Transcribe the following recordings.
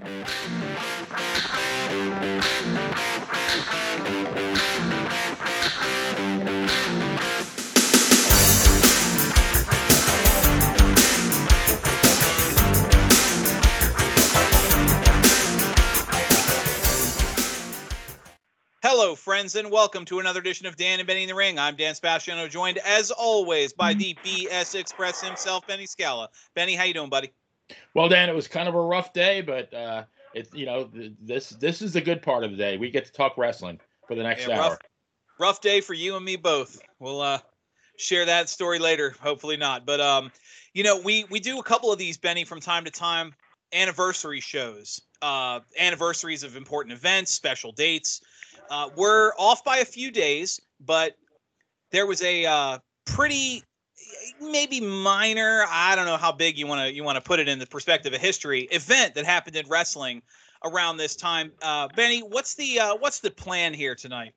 Hello, friends, and welcome to another edition of Dan and Benny in the Ring. I'm Dan Sebastiano, joined as always by mm-hmm. the BS Express himself, Benny Scala. Benny, how you doing, buddy? Well, Dan, it was kind of a rough day, but uh, it's you know th- this this is the good part of the day. We get to talk wrestling for the next Yeah, hour. rough, rough day for you and me both. We'll uh, share that story later. Hopefully not. But um, you know, we we do a couple of these, Benny, from time to time. Anniversary shows, uh, anniversaries of important events, special dates. Uh, we're off by a few days, but there was a uh, pretty maybe minor. I don't know how big you want to you want to put it in the perspective of history event that happened in wrestling around this time. Uh benny what's the uh what's the plan here tonight?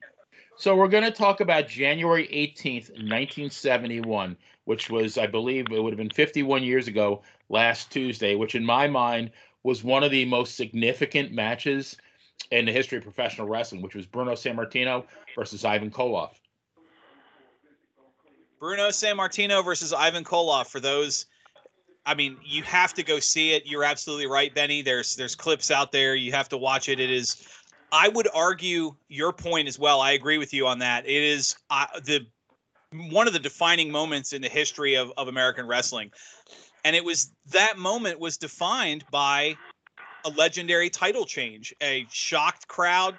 So we're going to talk about January 18th, 1971, which was, I believe, it would have been 51 years ago last Tuesday, which in my mind was one of the most significant matches in the history of professional wrestling, which was Bruno Sammartino versus Ivan Koloff. Bruno Sammartino versus ivan koloff for those i mean you have to go see it. You're absolutely right benny. There's there's clips out there. You have to watch it. It is i would argue your point as well. I agree with you on that. It is uh, the one of the defining moments in the history of, of american wrestling. And it was that moment was defined by a legendary title change a shocked crowd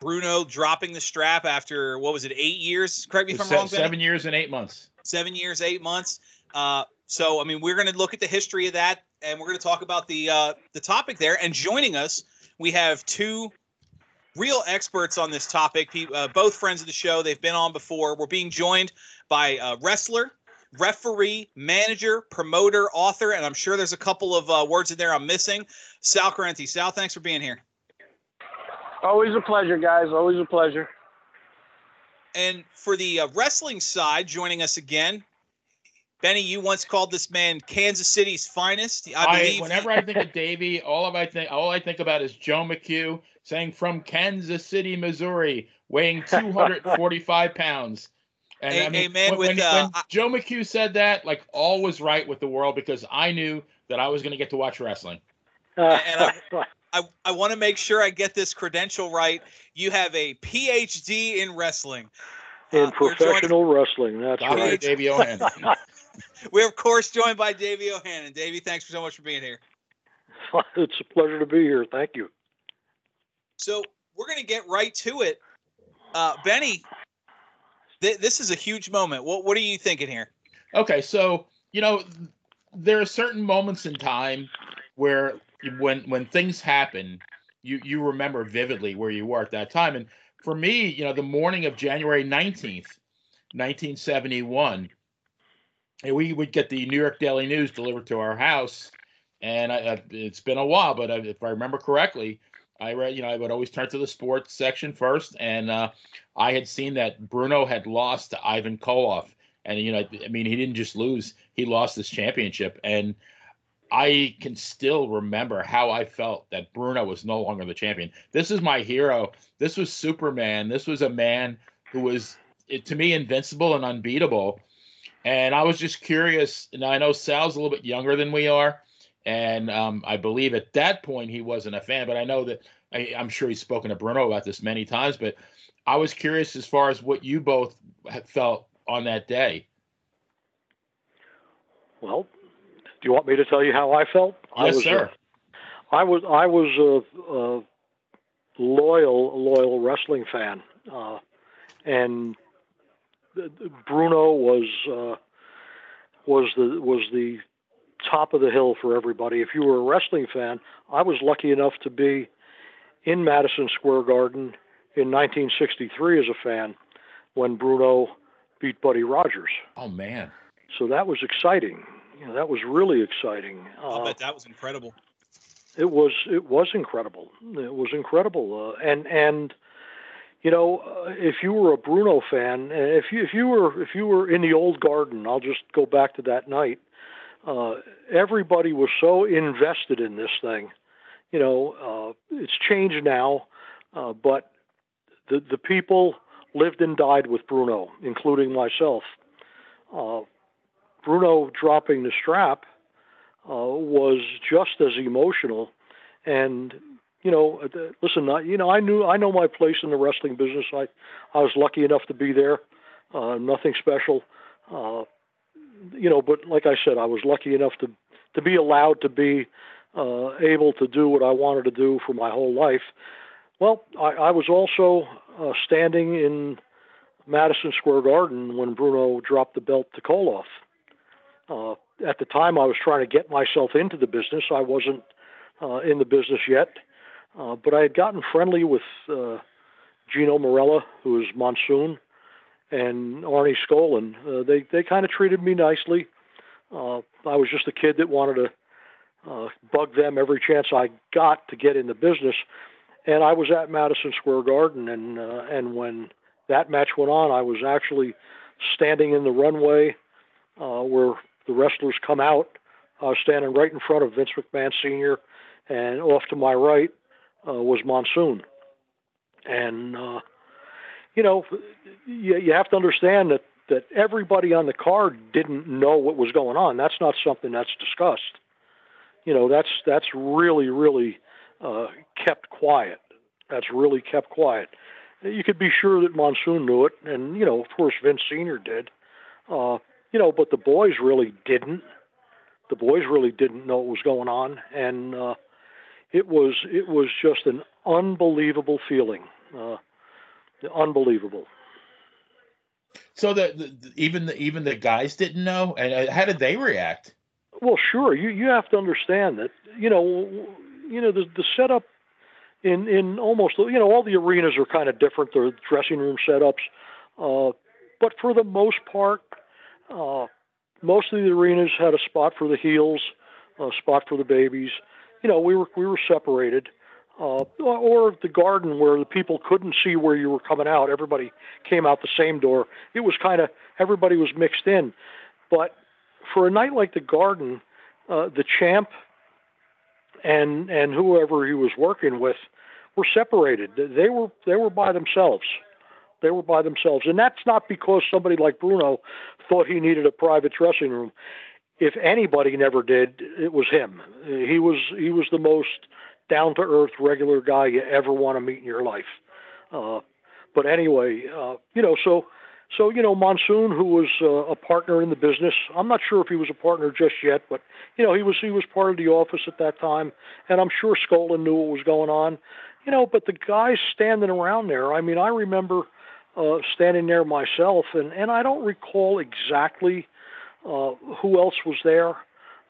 bruno dropping the strap after what was it eight years correct me if i'm Se- wrong Benny? seven years and eight months. seven years, eight months. Uh, so I mean, we're going to look at the history of that, and we're going to talk about the uh, the topic there. And joining us, we have two real experts on this topic. Uh, both friends of the show. They've been on before. We're being joined by a wrestler, referee, manager, promoter, author, and I'm sure there's a couple of uh, words in there I'm missing. Sal Corrente. Sal, thanks for being here. Always a pleasure, guys. Always a pleasure. And for the uh, wrestling side, joining us again, Benny, you once called this man Kansas City's finest. I I, believe. whenever I think of Davey, all of I think all I think about is Joe McHugh saying from Kansas City, Missouri, weighing 245 pounds. And A- I mean, a man when, with, when, uh, when Joe McHugh said that, like all was right with the world because I knew that I was going to get to watch wrestling. And I, I I want to make sure I get this credential right. You have a PhD in wrestling. in Uh, we're joined- professional wrestling, that's Dr. right. Davey O'Hannon. We're of course joined by Davey O'Hannon. Davey, thanks so much for being here. it's a pleasure to be here. Thank you. So we're going to get right to it. Uh, Benny, th- this is a huge moment. What What are you thinking here? Okay, so you know, there are certain moments in time where you- when when things happen, you you remember vividly where you were at that time. And for me, you know, the morning of January nineteenth, nineteen seventy one, we would get the New York Daily News delivered to our house, and I, it's been a while, but if I remember correctly. I read, you know, I would always turn to the sports section first, and uh, I had seen that Bruno had lost to Ivan Koloff, and you know, I mean, he didn't just lose; he lost this championship. And I can still remember how I felt that Bruno was no longer the champion. This is my hero. This was Superman. This was a man who was, to me, invincible and unbeatable. And I was just curious. And I know Sal's a little bit younger than we are, and um, I believe at that point he wasn't a fan. But I know that I, I'm sure he's spoken to Bruno about this many times. But I was curious as far as what you both felt on that day. Well, do you want me to tell you how I felt? I Yes, was, sir. uh, I was I was a, a loyal loyal wrestling fan, uh, and Bruno was uh, was the was the top of the hill for everybody. If you were a wrestling fan, I was lucky enough to be in Madison Square Garden in 1963 as a fan when Bruno beat Buddy Rogers. Oh man. So that was exciting. You know, that was really exciting. I'll Uh, bet that was incredible. it was it was incredible. It was incredible. Uh, and and you know, uh, if you were a Bruno fan, if you if you were if you were in the old garden, I'll just go back to that night. Uh, everybody was so invested in this thing you know, uh, it's changed now, uh, but the the people lived and died with Bruno, including myself. Bruno dropping the strap uh, was just as emotional, and you know, uh, listen, I, you know, I knew I know my place in the wrestling business. I I was lucky enough to be there. Uh, nothing special, uh, you know, but like I said, I was lucky enough to to be allowed to be uh, able to do what I wanted to do for my whole life. Well, I, I was also uh, standing in Madison Square Garden when Bruno dropped the belt to Koloff. Uh, at the time, I was trying to get myself into the business. I wasn't uh, in the business yet, uh, but I had gotten friendly with uh, Gino Marella, who was Monsoon, and Arnie Skaaland. Uh, they they kind of treated me nicely. Uh, I was just a kid that wanted to bug them every chance I got to get in the business. And I was at Madison Square Garden, and and when that match went on, I was actually standing in the runway uh, where the wrestlers come out. Was standing right in front of Vince McMahon Sr., and off to my right uh, was Monsoon. And uh, you know, you, you have to understand that that everybody on the card didn't know what was going on. That's not something that's discussed. You know, that's that's really really uh, kept quiet. That's really kept quiet. You could be sure that Monsoon knew it, and you know, of course, Vince Senior did. Uh, you know, but the boys really didn't. The boys really didn't know what was going on, and uh, it was it was just an unbelievable feeling. Uh, unbelievable. So the, the, even the even the guys didn't know, and uh, how did they react? Well, sure. You you have to understand that you know you know the the setup in in almost you know all the arenas are kind of different. The dressing room setups, uh, but for the most part, uh, most of the arenas had a spot for the heels, a spot for the babies. You know, we were we were separated uh, or the garden where the people couldn't see where you were coming out. Everybody came out the same door. It was kind of everybody was mixed in. But for a night like the garden, uh, the champ and and whoever he was working with were separated. They were they were by themselves. They were by themselves, and that's not because somebody like Bruno thought he needed a private dressing room. If anybody never did, it was him. He was he was the most down to earth, regular guy you ever want to meet in your life. Uh, but anyway, uh, you know, so so you know, Monsoon, who was uh, a partner in the business, I'm not sure if he was a partner just yet, but you know, he was he was part of the office at that time, and I'm sure Skaaland knew what was going on. You know, but the guys standing around there, I mean, I remember uh, standing there myself, and and I don't recall exactly uh, who else was there.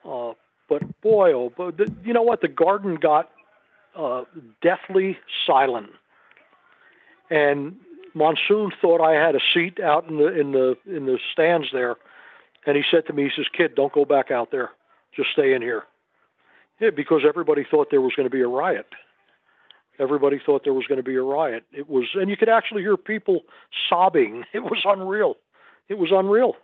Uh, but boy, oh, but the, you know what? The garden got uh, deathly silent. And Monsoon thought I had a seat out in the in the in the stands there, and he said to me, he says, "Kid, don't go back out there. Just stay in here." Yeah, because everybody thought there was going to be a riot. Everybody thought there was going to be a riot. It was, and you could actually hear people sobbing. It was unreal. It was unreal.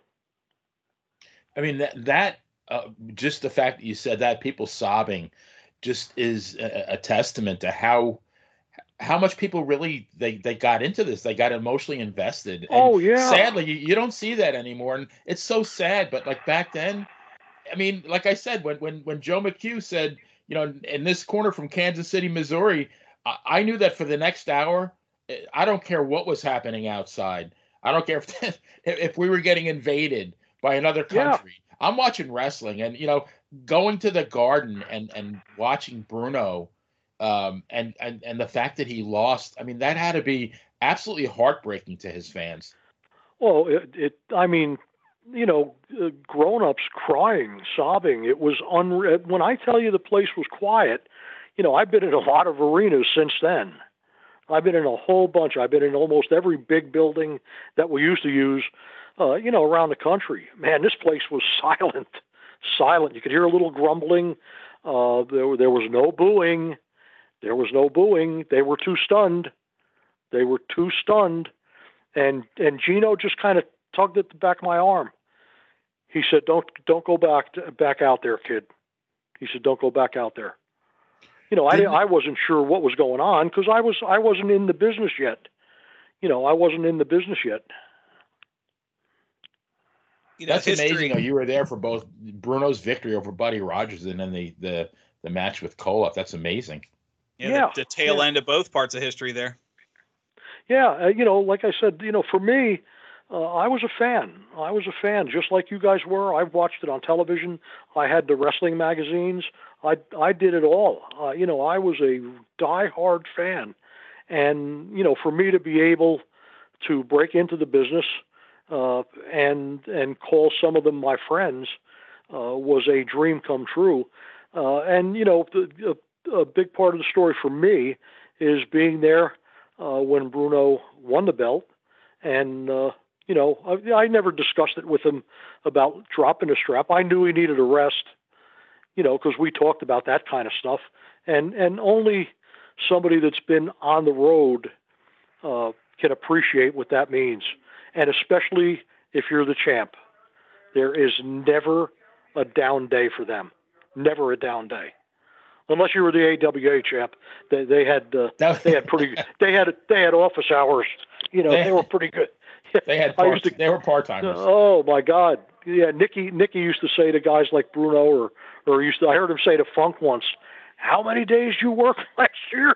I mean that that uh, just the fact that you said that people sobbing just is a, a testament to how how much people really they they got into this they got emotionally invested and oh yeah sadly you, you don't see that anymore and it's so sad but like back then i mean like i said when when when joe mchugh said you know in this corner from kansas city missouri i, I knew that for the next hour eh, i don't care what was happening outside i don't care if if we were getting invaded by another country yeah. i'm watching wrestling and you know going to the garden and and watching Bruno um, and and and the fact that he lost, I mean, that had to be absolutely heartbreaking to his fans. Well, it, it I mean, you know, uh, grown-ups crying, sobbing. It was unreal. When I tell you the place was quiet, you know, I've been in a lot of arenas since then. I've been in a whole bunch. I've been in almost every big building that we used to use, uh, you know, around the country. Man, this place was silent silent. You could hear a little grumbling. Uh, there, there was no booing. There was no booing. They were too stunned. They were too stunned. And and Gino just kind of tugged at the back of my arm. He said, "Don't don't go back to, back out there, kid." He said, "Don't go back out there." You know, I I wasn't sure what was going on because I was I wasn't in the business yet. You know, I wasn't in the business yet. You know, That's history, amazing. though. You were there for both Bruno's victory over Buddy Rogers and then the the the match with Koloff. That's amazing. Yeah, Yeah, the, the tail yeah. end of both parts of history there. Yeah, uh, you know, like I said, you know, for me, uh, I was a fan. I was a fan, just like you guys were. I watched it on television. I had the wrestling magazines. I I did it all. Uh, you know, I was a die-hard fan, and you know, for me to be able to break into the business uh, and and call some of them my friends uh, was a dream come true. Uh, and you know, the, a, a big part of the story for me is being there uh, when Bruno won the belt, and you know, I, I never discussed it with him about dropping a strap. I knew he needed a rest, you know, because we talked about that kind of stuff, and and only somebody that's been on the road uh, can appreciate what that means, and especially if you're the champ, there is never a down day for them, never a down day. Unless you were the AWA champ, they, they had uh, they had pretty they had they had office hours. You know, They- they were pretty good. They had I part, used to- they were part timers. Oh my God! Yeah, Nicky Nicky used to say to guys like Bruno, or or used to I heard him say to Funk once, "How many days you work last year?"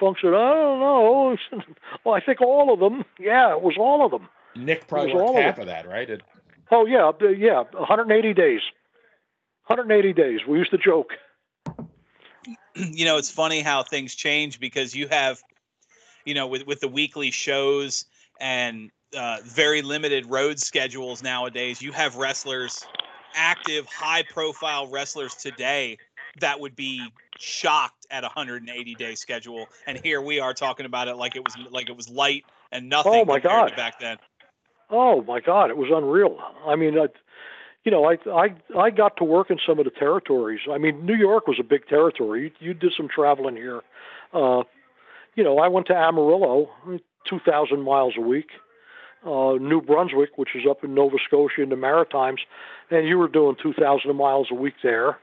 Funk said, "I don't know." well, I think all of them. Yeah, it was all of them. Nick probably was all worked of half of that, right? It- Oh yeah, uh, yeah, 180 days. 180 days. We used to joke. you know, it's funny how things change because you have, you know, with with the weekly shows and uh, very limited road schedules nowadays, you have wrestlers, active, high profile wrestlers today that would be shocked at a 180 day schedule, and here we are talking about it like it was like it was light and nothing. Oh, my God. Back then, Oh my God, it was unreal. I mean, I, you know, I I I got to work in some of the territories. I mean, New York was a big territory. You, you did some traveling here. Uh, you know, I went to Amarillo, two thousand miles a week. Uh, New Brunswick, which is up in Nova Scotia in the Maritimes, and you were doing two thousand miles a week there.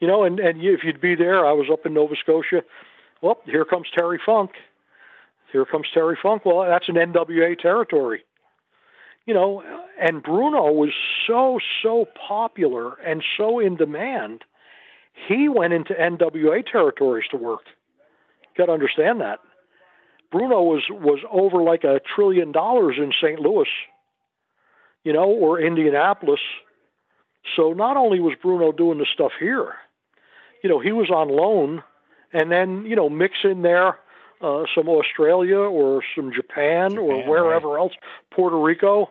You know, and and if you'd be there, I was up in Nova Scotia. Well, here comes Terry Funk. Here comes Terry Funk. Well, that's an NWA territory you know, and Bruno was so so popular and so in demand. He went into NWA territories to work. You Got to understand that. Bruno was was over like a trillion dollars in St. Louis, you know, or Indianapolis. So not only was Bruno doing the stuff here, you know, he was on loan, and then you know mix in there uh, some Australia or some Japan, or Japan, wherever else, Puerto Rico.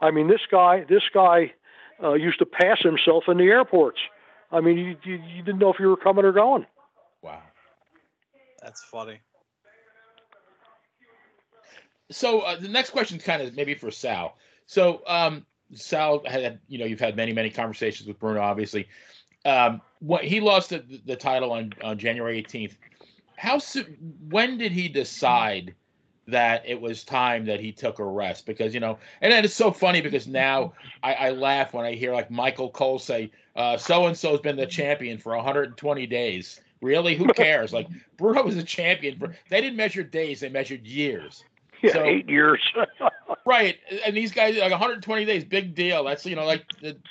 I mean, this guy, this guy uh, used to pass himself in the airports. I mean, you, you, you didn't know if you were coming or going. wow. that's funny. So uh, the next question is kind of maybe for Sal. So um, Sal had, you know, you've had many, many conversations with Bruno, obviously. Um, what he lost the, the title on, on January 18th. How soon, when did he decide that it was time that he took a rest? Because, you know, and then it's so funny because now I, I laugh when I hear like Michael Cole say, so and so's been the champion for 120 days. Really? Who cares? like Bruno was a champion for, they didn't measure days, they measured years. Yeah, So- eight years. Right, and these guys like 120 days, big deal. That's you know like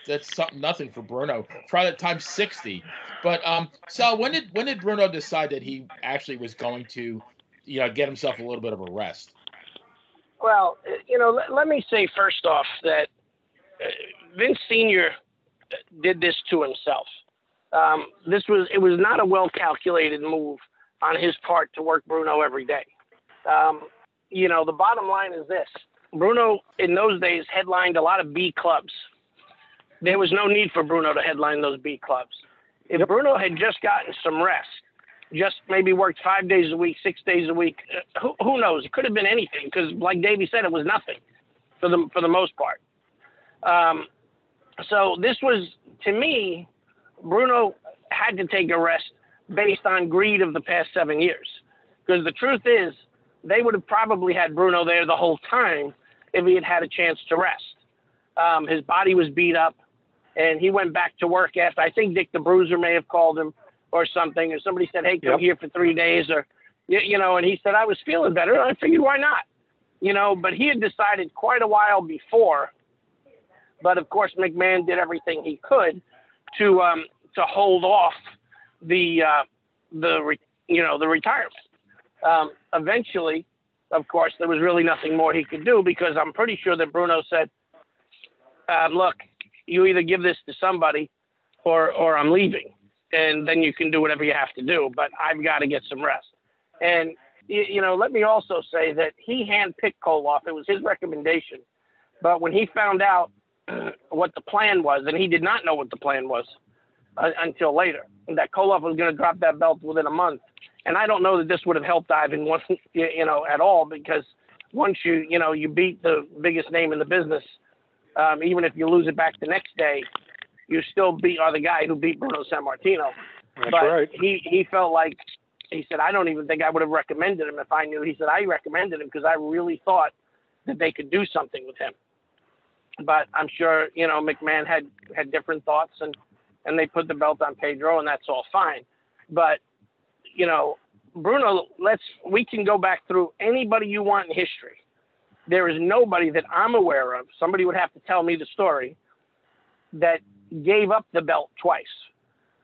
that's something nothing for Bruno. Try that times 60. But um, Sal, when did when did Bruno decide that he actually was going to, you know, get himself a little bit of a rest? Well, you know, let, let me say first off that uh, Vince Senior did this to himself. Um, this was it was not a well calculated move on his part to work Bruno every day. Um, you know, the bottom line is this: Bruno in those days headlined a lot of B clubs. There was no need for Bruno to headline those B clubs. If Bruno had just gotten some rest, just maybe worked five days a week, six days a week, uh, who, who knows? It could have been anything because, like Davey said, it was nothing for the for the most part. Um, so this was to me, Bruno had to take a rest based on greed of the past seven years. Because the truth is, they would have probably had Bruno there the whole time if he had had a chance to rest. Um, his body was beat up, and he went back to work after. I think Dick the Bruiser may have called him or something, or somebody said, "Hey, come Yep. here for three days," or you, you know, and he said, "I was feeling better." And I figured, why not? You know, but he had decided quite a while before. But of course, McMahon did everything he could to um, to hold off the uh, the re- you know the retirement. Um, eventually, of course, there was really nothing more he could do because I'm pretty sure that Bruno said, um, "Look, you either give this to somebody, or or I'm leaving, and then you can do whatever you have to do. But I've got to get some rest." And you, you know, let me also say that he handpicked Koloff. It was his recommendation, but when he found out what the plan was, and he did not know what the plan was uh, until later, and that Koloff was going to drop that belt within a month. And I don't know that this would have helped Ivan, once, you you know, at all because once you, you know, you beat the biggest name in the business, um, even if you lose it back the next day, you still beat are the guy who beat Bruno Sammartino. That's but right. he he felt like he said I don't even think I would have recommended him if I knew. He said I recommended him because I really thought that they could do something with him. But I'm sure you know McMahon had had different thoughts and and they put the belt on Pedro and that's all fine. But you know Bruno, let's we can go back through anybody you want in history. There is nobody that I'm aware of. Somebody would have to tell me the story that gave up the belt twice.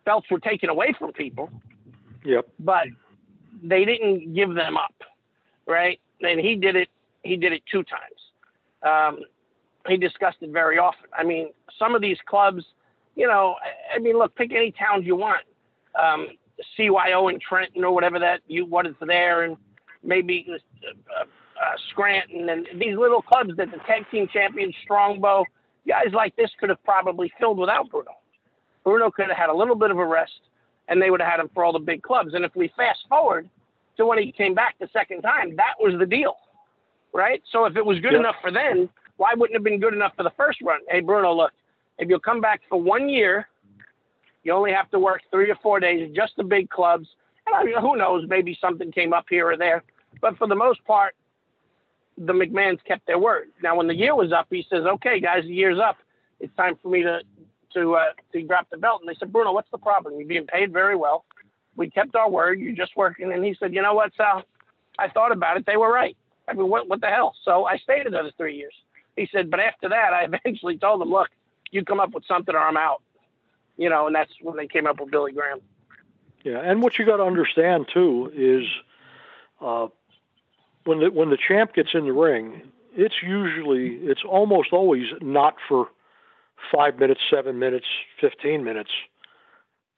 Belts were taken away from people, Yep. but they didn't give them up, right? And he did it. He did it two times. Um, he discussed it very often. I mean, some of these clubs, you know, I- mean, look, pick any towns you want, um, CYO and Trenton or whatever that you what is there, and maybe uh, uh, Scranton and these little clubs that the tag team champions, Strongbow, guys like this could have probably filled without Bruno. Bruno could have had a little bit of a rest, and they would have had him for all the big clubs. And if we fast forward to when he came back the second time, that was the deal, right? So if it was good Yep. enough for then, why wouldn't it have been good enough for the first run? Hey, Bruno, look, if you'll come back for one year, you only have to work three or four days, just the big clubs. And I mean, who knows? Maybe something came up here or there. But for the most part, the McMahons kept their word. Now, when the year was up, he says, "Okay, guys, the year's up. It's time for me to to uh, to drop the belt." And they said, "Bruno, what's the problem? You're being paid very well. We kept our word. You're just working." And he said, "You know what, Sal? I thought about it. They were right. I mean, what what the hell?" So I stayed another three years. He said, "But after that, I eventually told them, look, you come up with something or I'm out." You know, and that's when they came up with Billy Graham. Yeah, and what you got to understand too is uh, when the when the champ gets in the ring, it's usually it's almost always not for five minutes, seven minutes, fifteen minutes.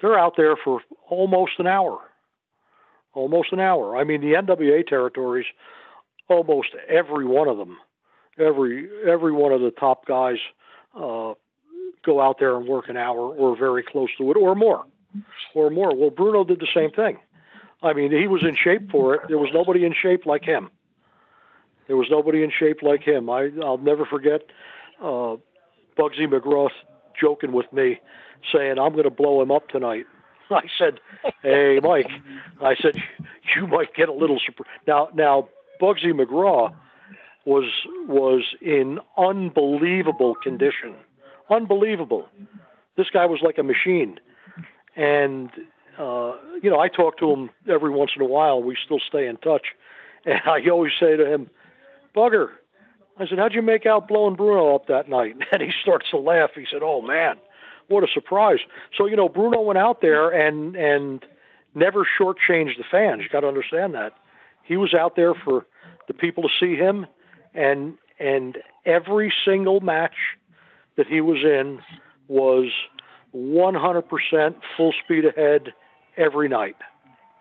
They're out there for almost an hour, almost an hour. I mean, the NWA territories, almost every one of them, every every one of the top guys uh, go out there and work an hour or very close to it or more or more. Well, Bruno did the same thing. I mean, he was in shape for it. There was nobody in shape like him. There was nobody in shape like him. I I'll never forget uh, Bugsy McGraw joking with me, saying, "I'm going to blow him up tonight." I said, "Hey, Mike," I said, "You might get a little surprise." Now, now Bugsy McGraw was was in unbelievable condition, unbelievable. This guy was like a machine, and uh, you know, I talk to him every once in a while. We still stay in touch, and I always say to him, "Bugger," I said, "How'd you make out blowing Bruno up that night?" And he starts to laugh. He said, "Oh man, what a surprise!" So you know, Bruno went out there and and never shortchanged the fans. You got to understand that he was out there for the people to see him, and and every single match that he was in was 100% full speed ahead every night,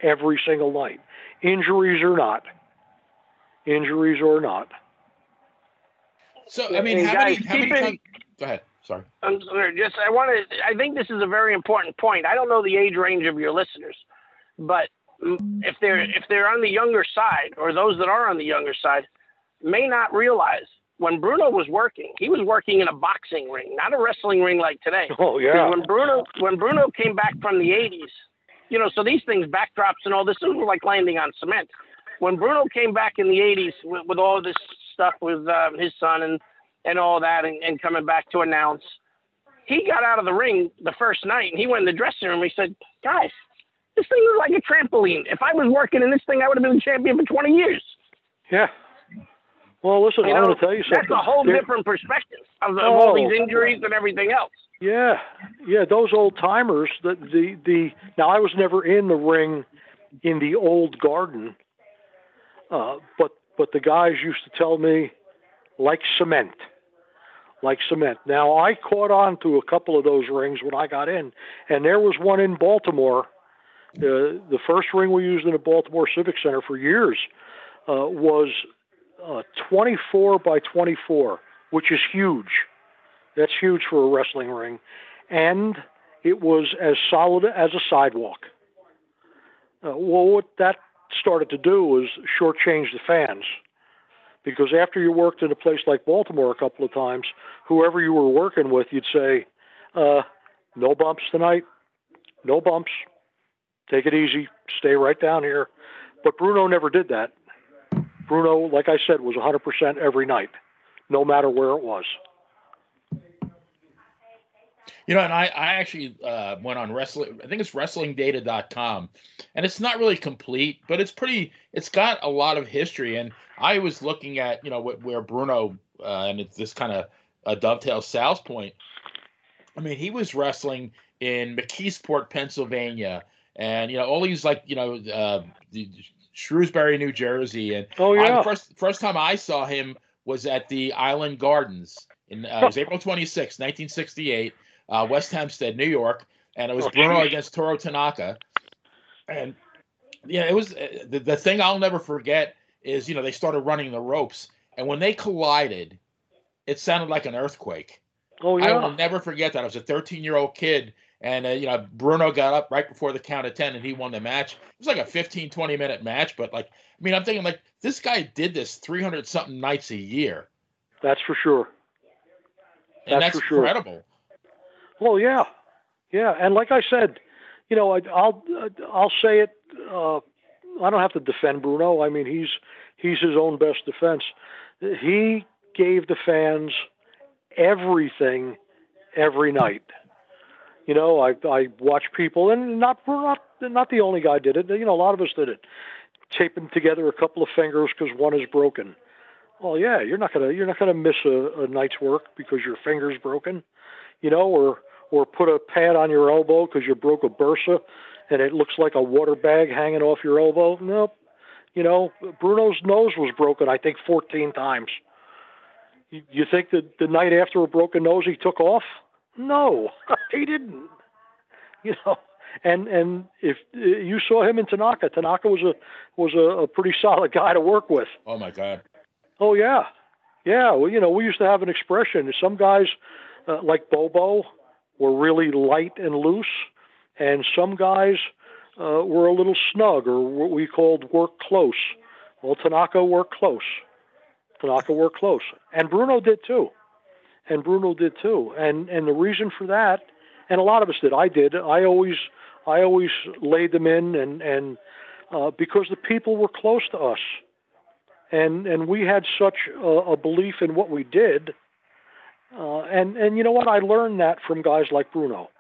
every single night, injuries or not, injuries or not. So I mean, And how guys, many? How many? keep in- Con- Go ahead. Sorry. I'm sorry, just I want to. I think this is a very important point. I don't know the age range of your listeners, but if they're if they're on the younger side, or those that are on the younger side, may not realize when Bruno was working, he was working in a boxing ring, not a wrestling ring like today. Oh yeah, When Bruno when Bruno came back from the '80s, you know, so these things, backdrops and all this, was like landing on cement. When Bruno came back in the '80s with, with all this stuff with um, his son and and all that, and, and coming back to announce, he got out of the ring the first night and he went in the dressing room. He said, "Guys, This thing was like a trampoline. If I was working in this thing, I would have been the champion for 20 years. Yeah. Well, listen, You I'm going to tell you something. That's a whole There- different perspective of, of all Oh. these injuries and everything else. Yeah, yeah, those old timers. The the the. Now I was never in the ring, in the old garden. Uh, but but the guys used to tell me, like cement, like cement. Now I caught on to a couple of those rings when I got in, and there was one in Baltimore. The the first ring we used in the Baltimore Civic Center for years uh, was uh, 24 by 24, which is huge. That's huge for a wrestling ring. And it was as solid as a sidewalk. Uh, well, what that started to do was shortchange the fans. Because after you worked in a place like Baltimore a couple of times, whoever you were working with, you'd say, uh, no bumps tonight, no bumps, take it easy, stay right down here. But Bruno never did that. Bruno, like I said, was 100% every night, no matter where it was. You know, and I, I actually uh, went on wrestling. I think it's wrestlingdata.com, and it's not really complete, but it's pretty. It's got a lot of history, and I was looking at you know wh- where Bruno uh, and it's this kind of uh, dovetails Sal's point. I mean, he was wrestling in McKeesport, Pennsylvania, and you know all these like you know uh, the Shrewsbury, New Jersey, and Oh, yeah. the first first time I saw him was at the Island Gardens in uh, it was April 26, 1968, uh, West Hempstead, New York, and it was Oh, Bruno against Toru Tanaka, and yeah, it was uh, the, the thing I'll never forget is you know they started running the ropes, and when they collided, it sounded like an earthquake. Oh, yeah, I will never forget that. I was a 13 year old kid, and uh, you know Bruno got up right before the count of 10, and he won the match. It was like a 15, 20 minute match, but like I mean, I'm thinking like this guy did this 300 something nights a year, That's for sure. and That's that's, for sure. incredible. Well, yeah, yeah, and like I said, you know, I, I'll I'll say it. Uh, I don't have to defend Bruno. I mean, he's he's his own best defense. He gave the fans everything every night. You know, I I watch people, and not not not the only guy did it. You know, a lot of us did it, taping together a couple of fingers because one is broken. Well, yeah, you're not gonna you're not gonna miss a, a night's work because your finger's broken, you know, or or put a pad on your elbow because you broke a bursa and it looks like a water bag hanging off your elbow. Nope. You know, Bruno's nose was broken, I think, 14 times. You, you think that the night after a broken nose he took off? No, he didn't. You know, and and if uh, you saw him in Tanaka, Tanaka was a was a, a pretty solid guy to work with. Oh my God. Oh yeah, yeah. Well, you know, we used to have an expression. Some guys, uh, like Bobo, were really light and loose, and some guys uh, were a little snug, or what we called work close. Well, Tanaka worked close. Tanaka worked close, and Bruno did too. And Bruno did too. And and the reason for that, and a lot of us did. I did. I always I always laid them in, and and uh, because the people were close to us and and we had such a, a belief in what we did. Uh, and and you know what? I learned that from guys like Bruno.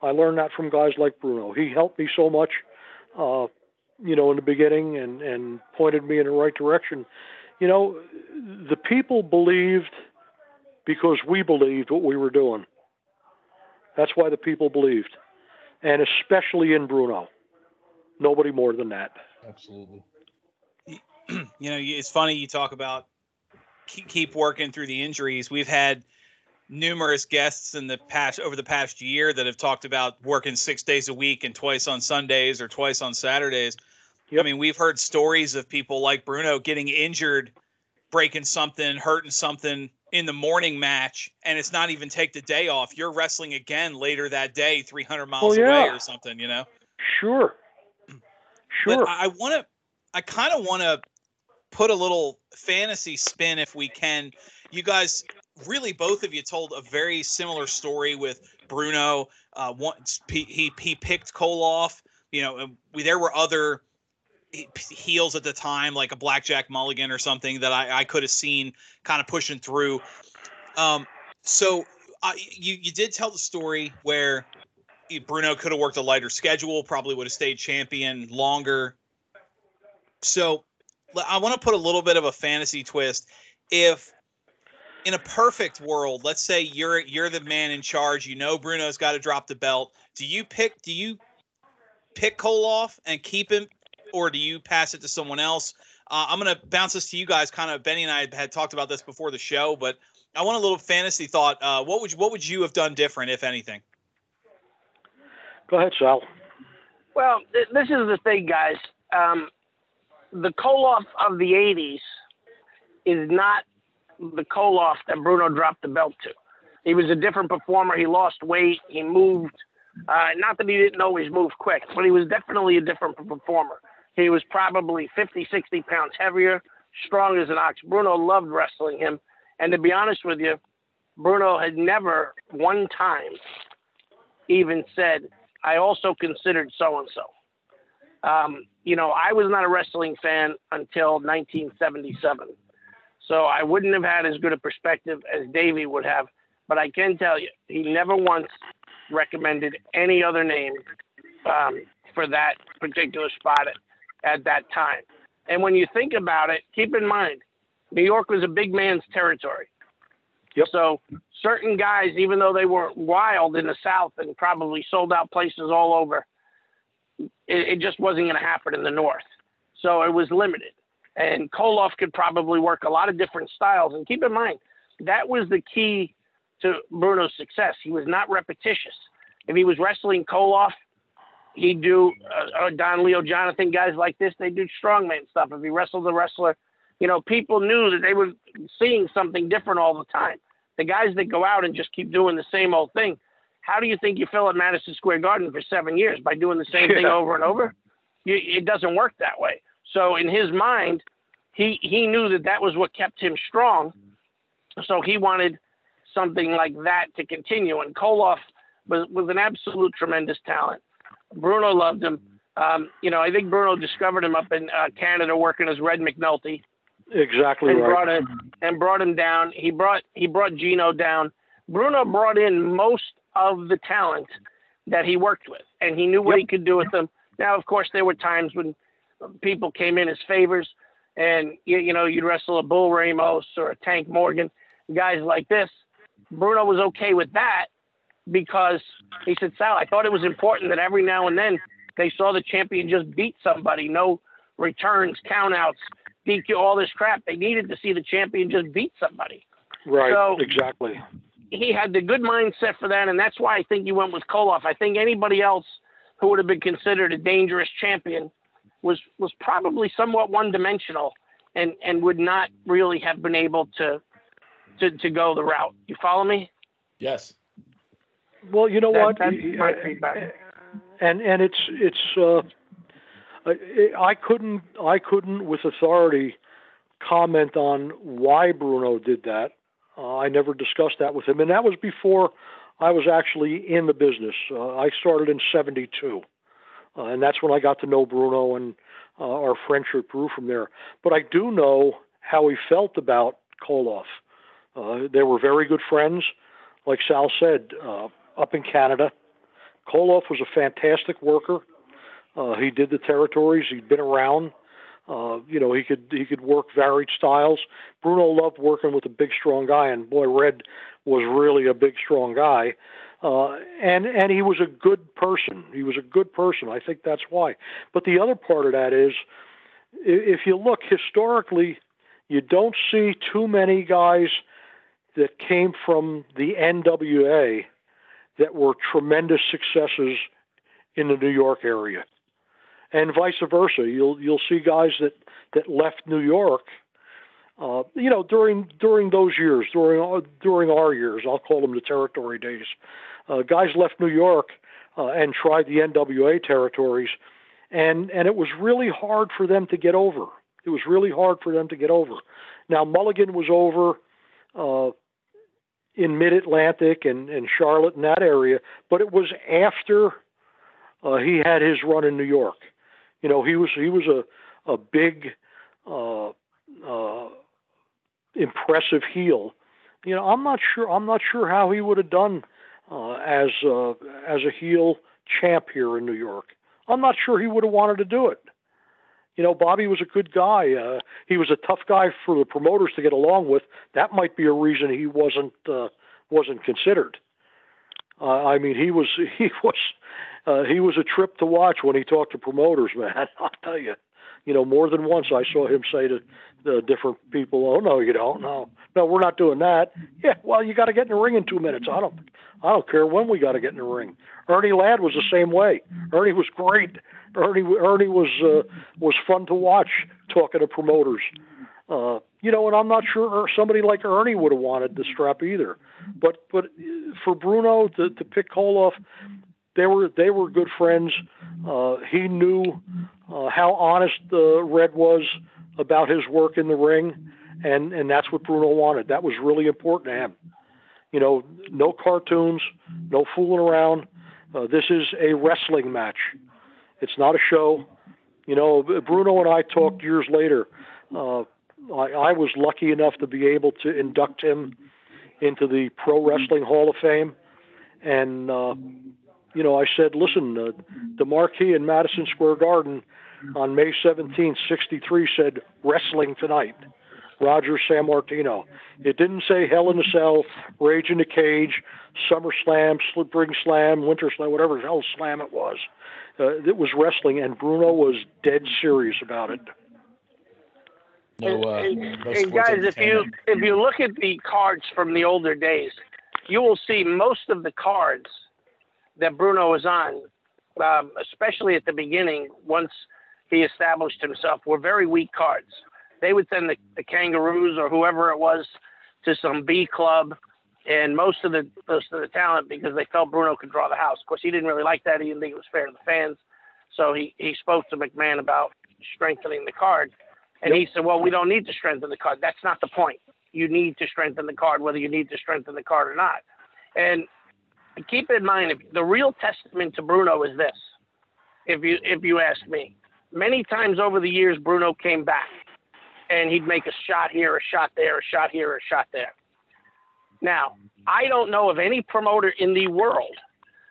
I learned that from guys like Bruno. He helped me so much, uh, you know, in the beginning, and and pointed me in the right direction. You know, the people believed because we believed what we were doing. That's why the people believed, and especially in Bruno. Nobody more than that. Absolutely. you know, it's funny you talk about keep, working through the injuries. We've had numerous guests in the past over the past year that have talked about working six days a week and twice on Sundays or twice on Saturdays. I mean, we've heard stories of people like Bruno getting injured, breaking something, hurting something in the morning match, and it's not even take the day off. You're wrestling again later that day, 300 miles away yeah. or something, you know? Sure. Sure. But I want to, I kind of want to put a little fantasy spin if we can. You guys, really, both of you told a very similar story with Bruno. Uh, once he he, he picked Koloff. You know, and we there were other he- heels at the time, like a Blackjack Mulligan or something that I, I could have seen kind of pushing through. Um, so you you did tell the story where Bruno could have worked a lighter schedule, probably would have stayed champion longer. So I want to put a little bit of a fantasy twist. If in a perfect world, let's say you're you're the man in charge, you know Bruno's got to drop the belt. Do you pick do you pick Koloff and keep him or do you pass it to someone else? Uh, I'm going to bounce this to you guys. Kind of, Benny and I had talked about this before the show, but I want a little fantasy thought. Uh, what would you, what would you have done different, if anything? Go ahead, Sal. Well, th- this is the thing, guys. Um, the Koloff of the '80s is not the Koloff that Bruno dropped the belt to. He was a different performer. He lost weight. He moved. Uh, not that he didn't always move quick, but he was definitely a different performer. He was probably 50, 60 pounds heavier, strong as an ox. Bruno loved wrestling him. And to be honest with you, Bruno had never one time even said, I also considered so and so. You know, I was not a wrestling fan until 1977. So I wouldn't have had as good a perspective as Davey would have. But I can tell you, he never once recommended any other name um, for that particular spot at, at that time. And when you think about it, keep in mind, New York was a big man's territory. Yep. So certain guys, even though they were wild in the South and probably sold out places all over, it, it just wasn't going to happen in the North. So it was limited. And Koloff could probably work a lot of different styles. And keep in mind, that was the key to Bruno's success. He was not repetitious. If he was wrestling Koloff, he'd do uh, uh, Don Leo Jonathan, guys like this, they do strongman stuff. If he wrestled a wrestler, you know, people knew that they were seeing something different all the time. The guys that go out and just keep doing the same old thing, how do you think you fill at Madison Square Garden for seven years by doing the same thing over and over? You, it doesn't work that way. So in his mind, he he knew that that was what kept him strong. So he wanted something like that to continue. And Koloff was was an absolute tremendous talent. Bruno loved him. Um, you know, I think Bruno discovered him up in uh, Canada working as Red McNulty. Exactly and right. Brought him, and brought him down. He brought he brought Gino down. Bruno brought in most of the talent that he worked with, and he knew what Yep. he could do with them. Now, of course, there were times when people came in as favors, and you, you know you'd wrestle a Bull Ramos or a Tank Morgan, guys like this. Bruno was okay with that because he said, Sal, I thought it was important that every now and then they saw the champion just beat somebody, no returns, countouts, DQ, all this crap. They needed to see the champion just beat somebody. Right. So- exactly. He had the good mindset for that, and that's why I think he went with Koloff. I think anybody else who would have been considered a dangerous champion was was probably somewhat one dimensional and and would not really have been able to to to go the route. You follow me? Yes. Well, you know That- what? that's my feedback. and and it's it's uh, I, I couldn't I couldn't with authority comment on why Bruno did that. Uh, I never discussed that with him, and that was before I was actually in the business. Uh, I started in '72, uh, and that's when I got to know Bruno, and uh, our friendship grew from there. But I do know how he felt about Koloff. Uh, they were very good friends, like Sal said, uh, up in Canada. Koloff was a fantastic worker. Uh, he did the territories. He'd been around. Uh, you know, he could he could work varied styles. Bruno loved working with a big, strong guy, and boy, Red was really a big, strong guy. Uh, and and he was a good person. He was a good person. I think that's why. But the other part of that is, if you look historically, you don't see too many guys that came from the NWA that were tremendous successes in the New York area, and vice versa. You'll you'll see guys that that left New York. Uh, you know, during during those years, during during our years, I'll call them the territory days. Uh, guys left New York uh, and tried the NWA territories, and and it was really hard for them to get over. It was really hard for them to get over. Now Mulligan was over. In mid Atlantic and, and Charlotte and that area, but it was after uh, he had his run in New York. You know, he was he was a a big, uh, uh, impressive heel. You know, I'm not sure I'm not sure how he would have done uh, as uh, as a heel champ here in New York. I'm not sure he would have wanted to do it. You know, Bobby was a good guy. Uh, he was a tough guy for the promoters to get along with. That might be a reason he wasn't uh, wasn't considered. Uh, I mean, he was he was uh, he was a trip to watch when he talked to promoters, man. I'll tell you. You know, more than once I saw him say to the different people, "Oh no, you don't. No, no, we're not doing that." Yeah, well, you got to get in the ring in two minutes. I don't, I don't care when we got to get in the ring. Ernie Ladd was the same way. Ernie was great. Ernie, Ernie was uh, was fun to watch talking to promoters. Uh, you know, and I'm not sure somebody like Ernie would have wanted the strap either. But but for Bruno to, to pick Koloff, they were they were good friends. Uh, he knew uh, how honest uh, Red was about his work in the ring, and and that's what Bruno wanted. That was really important to him. You know, no cartoons, no fooling around. Uh, this is a wrestling match. It's not a show. You know, Bruno and I talked years later. Uh, I, I was lucky enough to be able to induct him into the Pro Wrestling Hall of Fame, and uh, you know, I said, listen, uh, the marquee in Madison Square Garden on May 17, 63 said wrestling tonight. Roger Sammartino. It didn't say Hell in a Cell, Rage in the Cage, Summer Slam, Spring Slam, Winter Slam, whatever hell slam it was. Uh, it was wrestling, and Bruno was dead serious about it. No, uh, and, no and guys, if you if you look at the cards from the older days, you will see most of the cards that Bruno was on, um, especially at the beginning, once he established himself, were very weak cards. They would send the, the Kangaroos or whoever it was to some B club, and most of the most of the talent because they felt Bruno could draw the house. Of course, he didn't really like that. He didn't think it was fair to the fans, so he he spoke to McMahon about strengthening the card, and he said, "Well, we don't need to strengthen the card. That's not the point. You need to strengthen the card, whether you need to strengthen the card or not." And keep in mind, the real testament to Bruno is this. If you if you ask me, many times over the years, Bruno came back, and he'd make a shot here, a shot there, a shot here, a shot there. Now, I don't know of any promoter in the world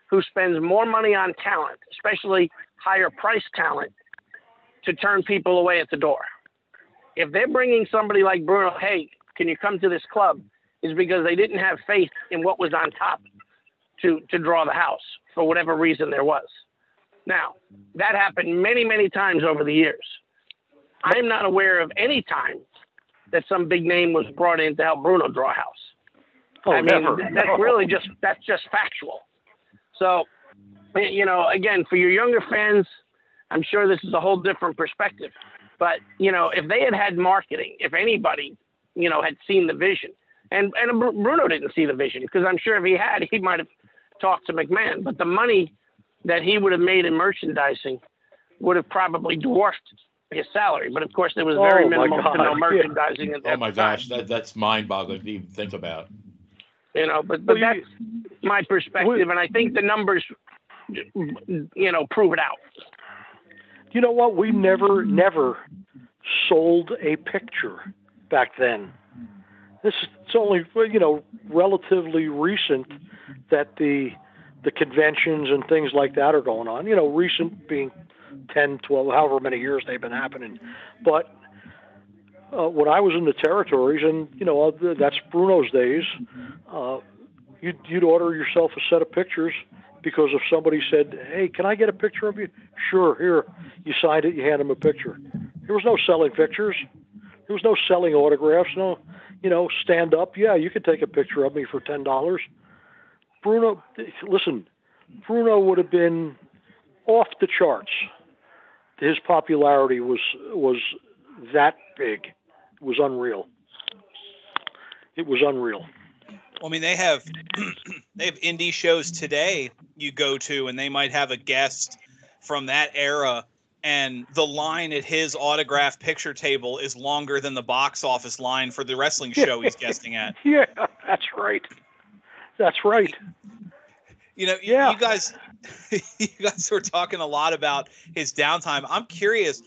who spends more money on talent, especially higher price talent, to turn people away at the door. If they're bringing somebody like Bruno, hey, can you come to this club? Is because they didn't have faith in what was on top to, to draw the house for whatever reason there was. Now, that happened many, many times over the years. I'm not aware of any time that some big name was brought in to help Bruno draw a house. Oh, I mean, never. th- that's really just that's just factual. So, you know, again, for your younger fans, I'm sure this is a whole different perspective. But you know, if they had had marketing, if anybody, you know, had seen the vision, and and Bruno didn't see the vision because I'm sure if he had, he might have talked to McMahon. But the money that he would have made in merchandising would have probably dwarfed his salary. But of course, there was very Oh, minimal to no God, yeah. merchandising at that Oh my gosh, that that's mind-boggling to even think about. you know but but Well, you- that's my perspective and i think the numbers you know prove it out You know what? We never, never sold a picture back then. This is it's only you know relatively recent that the the conventions and things like that are going on. You know, recent being 10, 12, however many years they've been happening. But uh, when I was in the territories, and you know that's Bruno's days, uh, you'd, you'd order yourself a set of pictures because if somebody said, "Hey, can I get a picture of you?" Sure, here. You signed it. You hand them a picture. There was no selling pictures. There was no selling autographs. No, you know, stand up. Yeah, you could take a picture of me for ten dollars. Bruno, listen, Bruno would have been off the charts. His popularity was was that big. It was unreal. It was unreal. I mean, they have they have indie shows today you go to, and they might have a guest from that era, and the line at his autograph picture table is longer than the box office line for the wrestling show he's guesting at. Yeah, that's right. That's right. You know, Yeah. you guys, you guys were talking a lot about his downtime. I'm curious.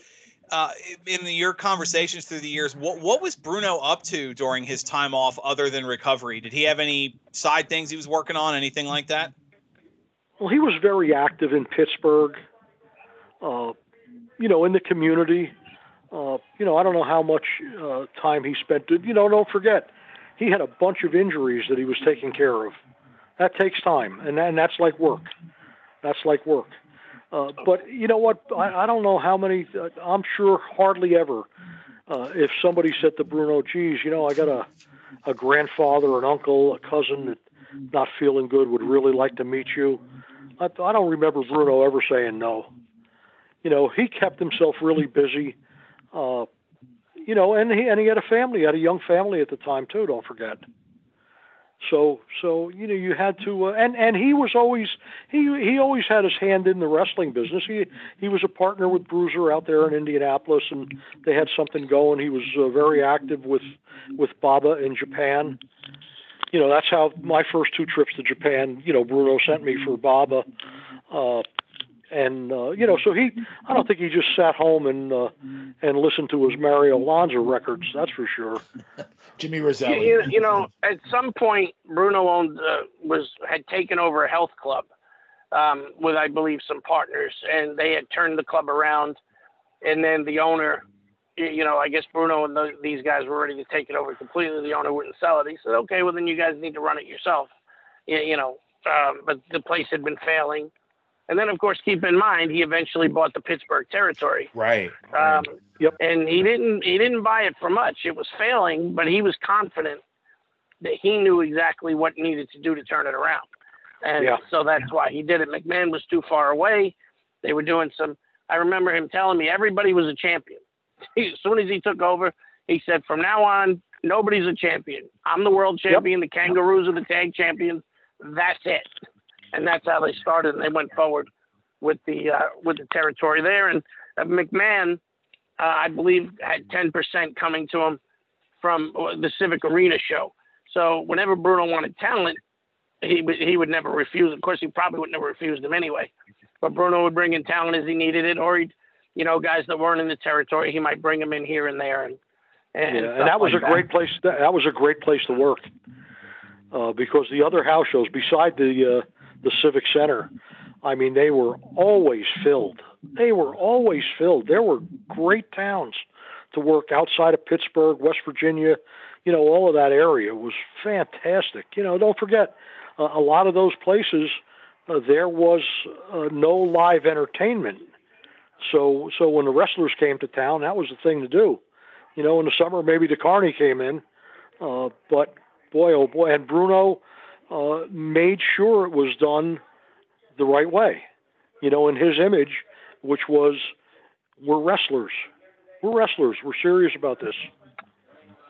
uh, in the, your conversations through the years, what what was Bruno up to during his time off, other than recovery? Did he have any side things he was working on, anything like that? Well, he was very active in Pittsburgh. Uh, you know, in the community. Uh, you know, I don't know how much uh, time he spent. You know, don't forget, he had a bunch of injuries that he was taking care of. That takes time, and and that's like work. That's like work. Uh, but you know what? I, I don't know how many. Uh, I'm sure hardly ever. Uh, if somebody said to Bruno, "Geez, you know, I got a a grandfather, an uncle, a cousin that not feeling good would really like to meet you," I, I don't remember Bruno ever saying no. You know, he kept himself really busy. Uh, you know, and he and he had a family, he had a young family at the time too. Don't forget. So so you know you had to uh, and and he was always he he always had his hand in the wrestling business. He he was a partner with Bruiser out there in Indianapolis, and they had something going. He was uh, very active with with Baba in Japan. You know that's how my first two trips to Japan. You know Bruno sent me for Baba. Uh, and uh, you know, so he, I don't think he just sat home and uh, and listened to his Mario Lanza records. That's for sure. Jimmy Roselli. You, you know, at some point, Bruno owned uh, was had taken over a health club um, with, I believe, some partners, and they had turned the club around. And then the owner, you know, I guess Bruno and the, these guys were ready to take it over completely. The owner wouldn't sell it. He said, "Okay, well then you guys need to run it yourself." You, you know, um, but the place had been failing. And then, of course, keep in mind he eventually bought the Pittsburgh territory. Right. Um, Yep. And he didn't he didn't buy it for much. It was failing, but he was confident that he knew exactly what needed to do to turn it around. And Yeah. so that's why he did it. McMahon was too far away. They were doing some. I remember him telling me everybody was a champion. as soon as he took over, he said, "From now on, nobody's a champion. I'm the world champion. The Kangaroos are the tag champions. That's it." And that's how they started, and they went forward with the uh, with the territory there. And uh, McMahon, uh, I believe, had 10% coming to him from uh, the Civic Arena show. So whenever Bruno wanted talent, he would he would never refuse. Of course, he probably would never refuse them anyway. But Bruno would bring in talent as he needed it, or he'd, you know, guys that weren't in the territory, he might bring them in here and there, and and, yeah, and that was like a great place. That, that was a great place to work uh, because the other house shows, beside the uh, the Civic Center, I mean, they were always filled. They were always filled. There were great towns to work outside of Pittsburgh, West Virginia. You know, all of that area was fantastic. You know, don't forget, uh, a lot of those places uh, there was uh, no live entertainment. So, so when the wrestlers came to town, that was the thing to do. You know, in the summer, maybe the Carney came in, uh, but boy, oh boy, and Bruno uh, made sure it was done the right way. You know, in his image, which was, we're wrestlers. We're wrestlers. We're serious about this.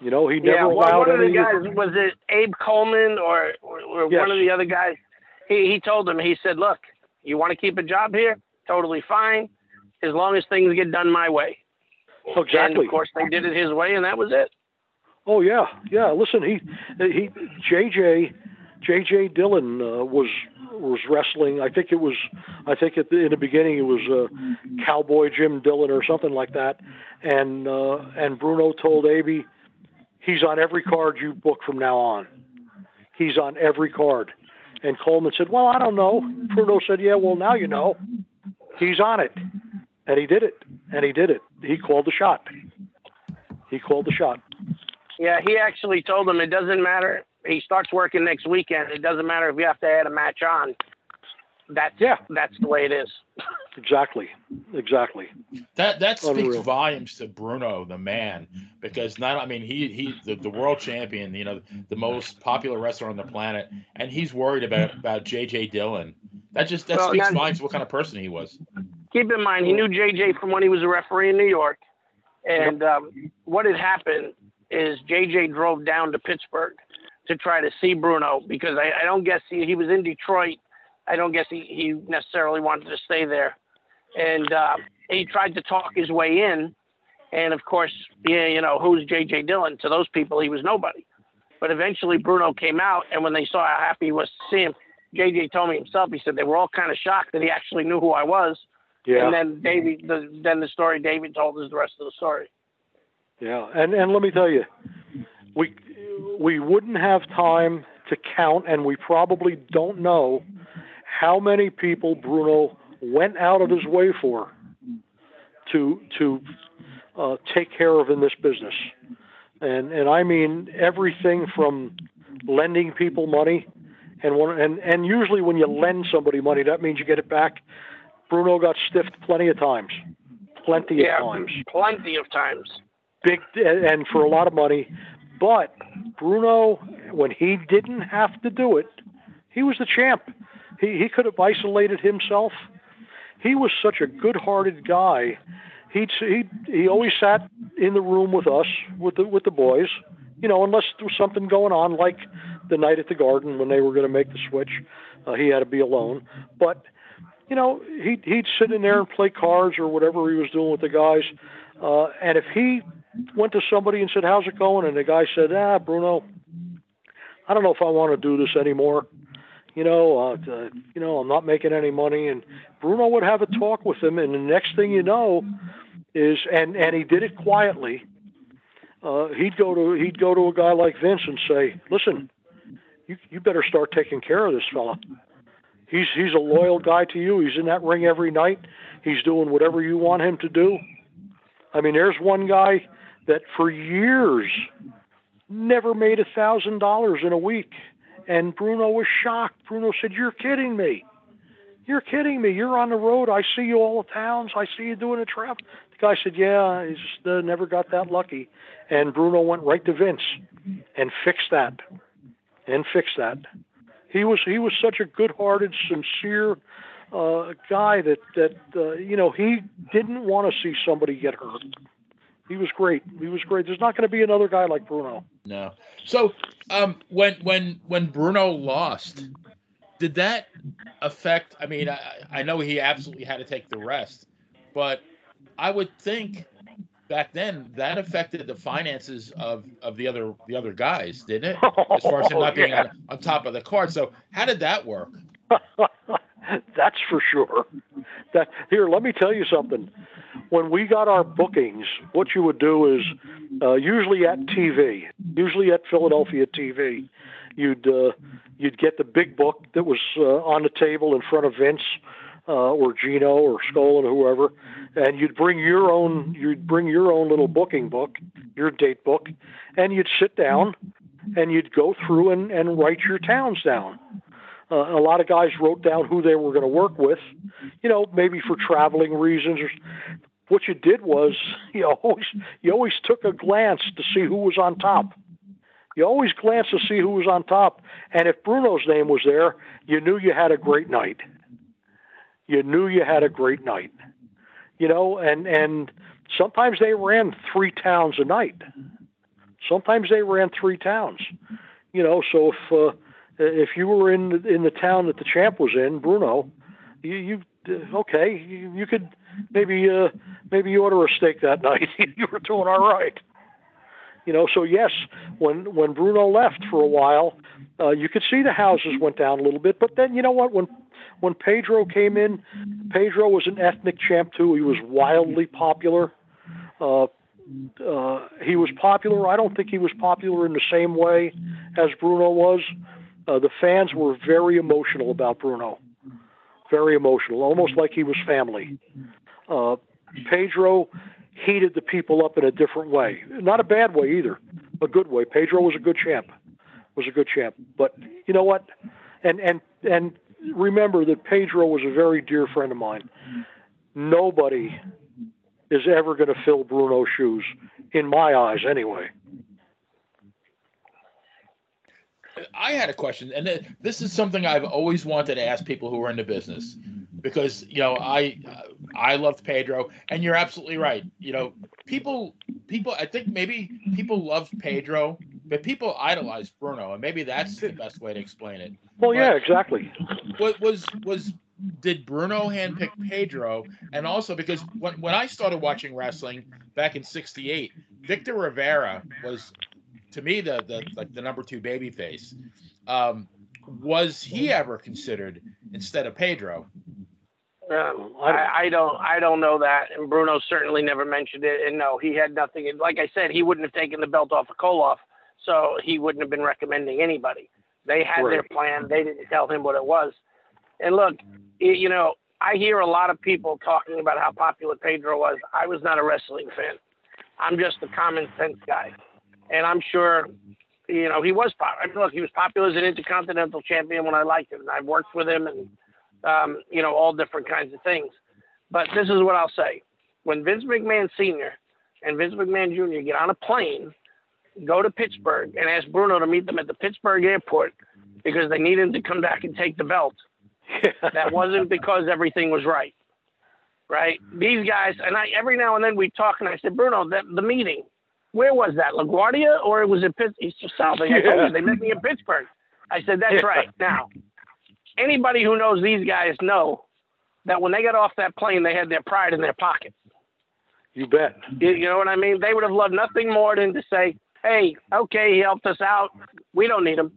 You know, he never yeah, one, allowed one of the guys was it Abe Coleman or, or, or Yes. one of the other guys. He he told him he said, "Look, you want to keep a job here? Totally fine, as long as things get done my way." And exactly. of course, they did it his way, and that was it. Oh yeah, yeah. Listen, he he JJ JJ Dillon uh, was was wrestling. I think it was I think at the, in the beginning it was uh, Cowboy Jim Dillon or something like that, and uh, and Bruno told Abe he's on every card you book from now on. He's on every card. And Coleman said, "Well, I don't know." Bruno said, "Yeah, well, now you know. He's on it." And he did it. And he did it. He called the shot. He called the shot. Yeah, he actually told him it doesn't matter. He starts working next weekend. It doesn't matter if you have to add a match on. That's Yeah. that's the way it is. Exactly. Exactly. That that speaks Unreal. volumes to Bruno, the man, because not I mean he he's the, the world champion, you know, the most popular wrestler on the planet, and he's worried about about JJ Dillon. That just that Well, speaks now- volumes to what kind of person he was. keep in mind he knew JJ from when he was a referee in New York, and um, what had happened is JJ drove down to Pittsburgh to try to see Bruno because I, I don't guess he, he was in Detroit. I don't guess he, he necessarily wanted to stay there, and uh, he tried to talk his way in, and of course, yeah, you know who's JJ Dillon? To those people, he was nobody. But eventually, Bruno came out, and when they saw how happy he was to see him, JJ told me himself. He said they were all kind of shocked that he actually knew who I was, Yeah. And then David, the, then the story David told is the rest of the story. Yeah, and and let me tell you, we we wouldn't have time to count, and we probably don't know how many people Bruno went out of his way for to to uh, take care of in this business, and and I mean everything from lending people money, and one and and usually when you lend somebody money, that means you get it back. Bruno got stiffed plenty of times, plenty Yeah, of times plenty of times. big and for a lot of money. But Bruno, when he didn't have to do it, he was the champ. He he could have isolated himself. He was such a good-hearted guy. He he he always sat in the room with us, with the with the boys. You know, unless there was something going on, like the night at the Garden when they were going to make the switch, uh, he had to be alone. But you know, he'd he'd sit in there and play cards or whatever he was doing with the guys. Uh, and if he went to somebody and said, "How's it going?" and the guy said, "Ah, Bruno, I don't know if I want to do this anymore. You know, uh, you know, I'm not making any money." And Bruno would have a talk with him, and the next thing you know, is and and he did it quietly. Uh, he'd go to he'd go to a guy like Vince and say, "Listen, you you better start taking care of this fella. He's he's a loyal guy to you. He's in that ring every night. He's doing whatever you want him to do." I mean, there's one guy that for years never made a thousand dollars in a week, and Bruno was shocked. Bruno said, "You're kidding me. You're kidding me. You're on the road. I see you all the towns. I see you doing a trap." The guy said, "Yeah, he just uh, never got that lucky." And Bruno went right to Vince and fixed that, and fixed that. He was he was such a good-hearted, sincere uh, guy that that uh, you know he didn't want to see somebody get hurt. He was great. He was great. There's not going to be another guy like Bruno. No. So, um, when when when Bruno lost, did that affect? I mean, I, I know he absolutely had to take the rest, but I would think back then that affected the finances of of the other the other guys, didn't it? As far as him not being Yeah. on, on top of the card. So, how did that work? That's for sure. That here, let me tell you something. When we got our bookings, what you would do is uh, usually at TV, usually at Philadelphia TV, you'd uh, you'd get the big book that was uh, on the table in front of Vince uh, or Gino or Skaaland or whoever, and you'd bring your own you'd bring your own little booking book, your date book, and you'd sit down and you'd go through and, and write your towns down. Uh, a lot of guys wrote down who they were going to work with, you know, maybe for traveling reasons. What you did was you always you always took a glance to see who was on top. You always glanced to see who was on top, and if Bruno's name was there, you knew you had a great night. You knew you had a great night. You know, and and sometimes they ran three towns a night. Sometimes they ran three towns. You know, so if uh, if you were in in the town that the champ was in, Bruno, you, you okay, you, you could maybe uh, maybe you order a steak that night. you were doing all right. You know, so yes, when when Bruno left for a while, uh, you could see the houses went down a little bit. But then you know what? When when Pedro came in, Pedro was an ethnic champ too. He was wildly popular. Uh, uh, he was popular. I don't think he was popular in the same way as Bruno was. Uh, the fans were very emotional about Bruno, very emotional, almost like he was family. Uh, Pedro heated the people up in a different way, not a bad way either, a good way. Pedro was a good champ, was a good champ. But you know what? And and and remember that Pedro was a very dear friend of mine. Nobody is ever going to fill Bruno's shoes, in my eyes, anyway. I had a question, and this is something I've always wanted to ask people who are in the business, because you know I I loved Pedro, and you're absolutely right. You know, people people I think maybe people loved Pedro, but people idolized Bruno, and maybe that's the best way to explain it. Well, yeah, exactly. What was was did Bruno handpick Pedro, and also because when when I started watching wrestling back in '68, Victor Rivera was to me the the like the number two baby face. Um, was he ever considered instead of Pedro? Um, I don't- I, I don't I don't know that, and Bruno certainly never mentioned it. And no, he had nothing. and Like I said, he wouldn't have taken the belt off of Koloff, so he wouldn't have been recommending anybody. They had their plan. They didn't tell him what it was. And look, y- you know, I hear a lot of people talking about how popular Pedro was. I was not a wrestling fan. I'm just a common sense guy, and I'm sure, you know, he was popular. I mean, look, he was popular as an intercontinental champion when I liked him, and I've worked with him, and um, you know, all different kinds of things. But this is what I'll say: when Vince McMahon Sr. and Vince McMahon Jr. get on a plane, go to Pittsburgh, and ask Bruno to meet them at the Pittsburgh airport because they need him to come back and take the belt that wasn't because everything was right. Right? These guys, and I every now and then we talk, and I said, Bruno, the, the meeting, where was that? LaGuardia or it was it Pittsburgh? He said, something. I told you, they met me in Pittsburgh. I said, that's Yeah. right. Now, anybody who knows these guys know that when they got off that plane, they had their pride in their pocket. you bet. You, you know what I mean? They would have loved nothing more than to say, "Hey, okay, he helped us out. We don't need him."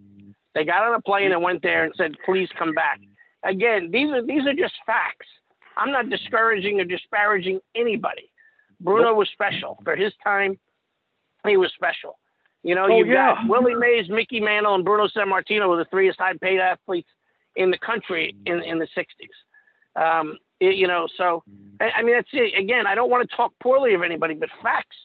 They got on a plane and went there and said, "Please come back." Again, these are these are just facts. I'm not discouraging or disparaging anybody. Bruno was special for his time. He was special. You know, Oh, you've got. Willie Mays, Mickey Mantle, and Bruno Sammartino were the three highest paid athletes in the country in, in the 60s. Um, it- you know, so I, I mean, that's it. Again, I don't want to talk poorly of anybody, but facts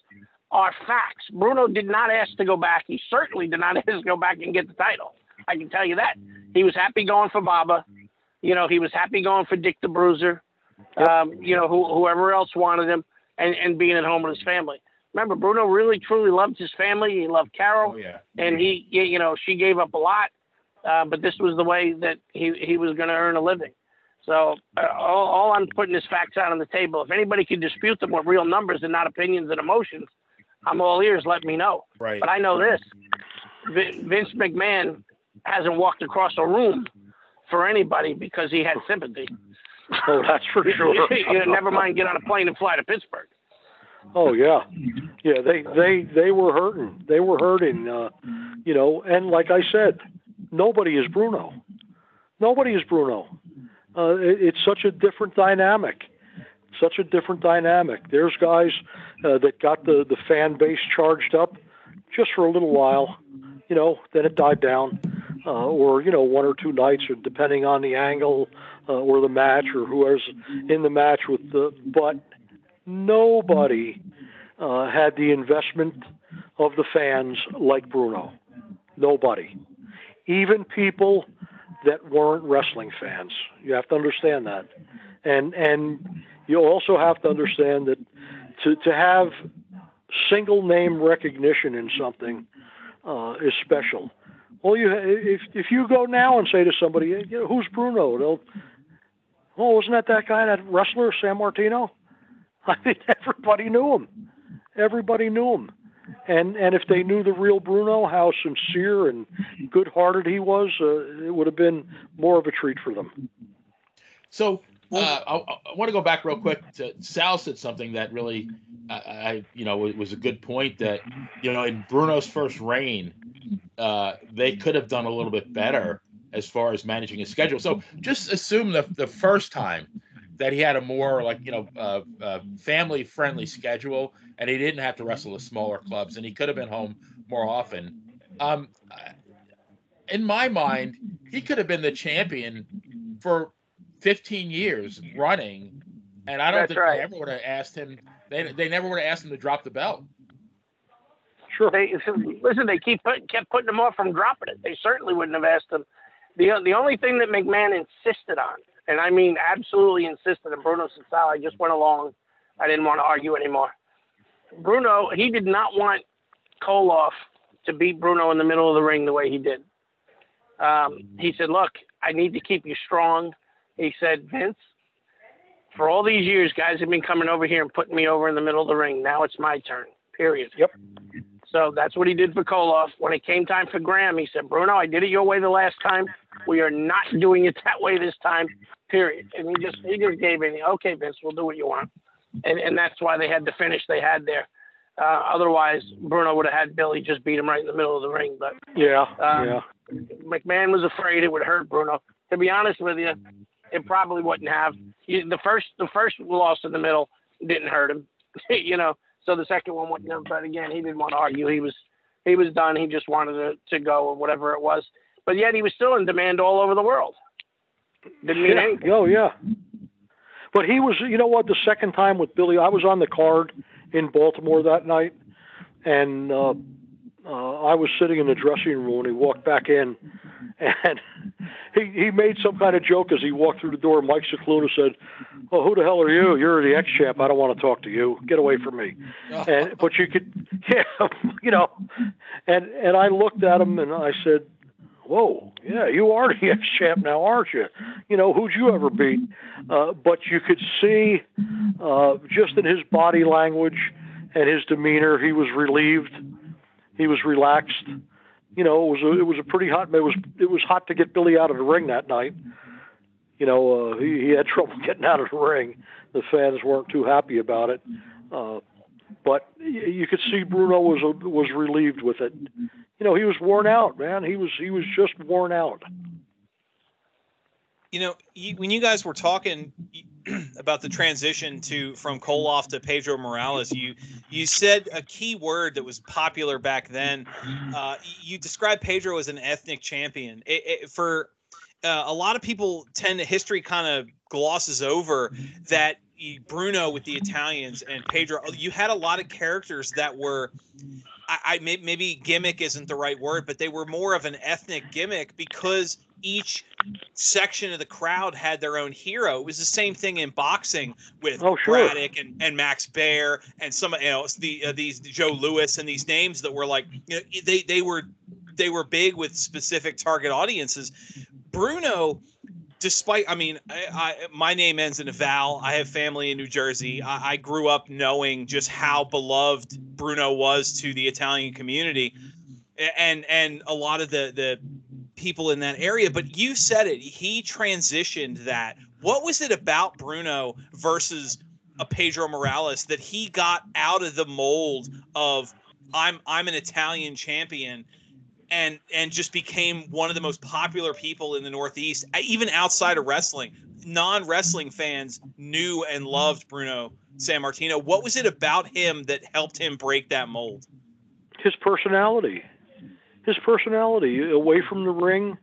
are facts. Bruno did not ask to go back. He certainly did not ask to go back and get the title. I can tell you that. He was happy going for Baba. You know, he was happy going for Dick the Bruiser. Um, you know, who, whoever else wanted him, and, and being at home with his family. Remember, Bruno really truly loved his family. He loved Carol Oh yeah. and he, you know, she gave up a lot, uh, but this was the way that he he was going to earn a living. So uh, all, all I'm putting is facts out on the table. If anybody can dispute them with real numbers and not opinions and emotions, I'm all ears. Let me know. Right. But I know this: Vin- Vince McMahon hasn't walked across a room for anybody because he had sympathy. Oh, that's for sure. you know, never mind get on a plane and fly to Pittsburgh. Oh yeah, yeah. They they they were hurting. They were hurting. Uh, you know, and like I said, nobody is Bruno. Nobody is Bruno. Uh, it, it's such a different dynamic. Such a different dynamic. There's guys uh, that got the the fan base charged up just for a little while. You know, then it died down, uh, or you know, one or two nights, or depending on the angle uh, or the match, or whoever's in the match with the. But nobody uh, had the investment of the fans like Bruno. Nobody. Even people that weren't wrestling fans. You have to understand that. And and you also have to understand that to, to have single name recognition in something uh, is special. Well, you if if you go now and say to somebody, "Hey, you know, "Who's Bruno?" They'll, "Oh, wasn't that that guy, that wrestler, Sammartino?" I mean, everybody knew him. Everybody knew him. And and if they knew the real Bruno, how sincere and good-hearted he was, uh, it would have been more of a treat for them. So uh, I, I want to go back real quick to Sal said something that really, I, I you know, was, was a good point. That you know, in Bruno's first reign, uh, they could have done a little bit better as far as managing his schedule. So just assume the the first time that he had a more like you know uh, uh, family friendly schedule, and he didn't have to wrestle the smaller clubs, and he could have been home more often. Um, in my mind, he could have been the champion for 15 years running, and I don't That's think right. they ever would have asked him. They, they never would have asked him to drop the belt. Sure. They listen. They keep put, kept putting him off from dropping it. They certainly wouldn't have asked him. the The only thing that McMahon insisted on, and I mean absolutely insisted, and Bruno said, I just went along. I didn't want to argue anymore." Bruno, he did not want Koloff to beat Bruno in the middle of the ring the way he did. Um, he said, "Look, I need to keep you strong." He said, "Vince, for all these years, guys have been coming over here and putting me over in the middle of the ring. Now it's my turn. Period." Yep. So that's what he did for Koloff. When it came time for Graham, he said, Bruno, I did it your way the last time. We are not doing it that way this time. Period. And he just he just gave in. Okay, Vince, we'll do what you want. And and that's why they had the finish they had there. Uh, otherwise, Bruno would have had Billy just beat him right in the middle of the ring. But Yeah. Um, yeah. McMahon was afraid it would hurt Bruno. To be honest with you, it probably wouldn't have. you, the first the first loss in the middle didn't hurt him, you know. So the second one went, but again, he didn't want to argue. He was he was done. He just wanted to, to go or whatever it was. But yet he was still in demand all over the world. Didn't mean yeah. anything. Oh yeah. But he was, you know what? The second time with Billy, I was on the card in Baltimore that night, and uh, uh, I was sitting in the dressing room, and he walked back in, and he he made some kind of joke as he walked through the door. Mike Scicluna said, "Oh, who the hell are you? You're the ex champ. I don't want to talk to you. Get away from me." And but you could, yeah, you know, and and I looked at him and I said, whoa, yeah, you are the ex champ now, aren't you? You know, who'd you ever beat? Uh, but you could see uh, just in his body language and his demeanor, he was relieved. He was relaxed. You know, it was a, it was a pretty hot. It was it was hot to get Billy out of the ring that night. You know, uh, he, he had trouble getting out of the ring. The fans weren't too happy about it. Uh, but you could see Bruno was was relieved with it you know, he was worn out, man. He was he was just worn out. You know, you, when you guys were talking about the transition to from Koloff to Pedro Morales, you you said a key word that was popular back then. Uh, you described Pedro as an ethnic champion. It, it, for uh, a lot of people, tend to history kind of glosses over that Bruno with the Italians and Pedro. You had a lot of characters that were I, I maybe gimmick isn't the right word, but they were more of an ethnic gimmick because each section of the crowd had their own hero. It was the same thing in boxing with oh, sure. Braddock and, and Max Baer and some you know the uh, these Joe Louis and these names that were like you know they they were they were big with specific target audiences. Bruno despite i mean I, I, my name ends in a val i have family in new jersey. I, I, grew up knowing just how beloved bruno was to the italian community. And and a lot of the the people in that area. But you said it. He transitioned that. What was it about bruno versus a pedro morales that he got out of the mold of i'm i'm an italian champion and and just became one of the most popular people in the Northeast, even outside of wrestling. Non wrestling fans knew and loved Bruno Sammartino. What was it about him that helped him break that mold? His personality. His personality. Away from the ring,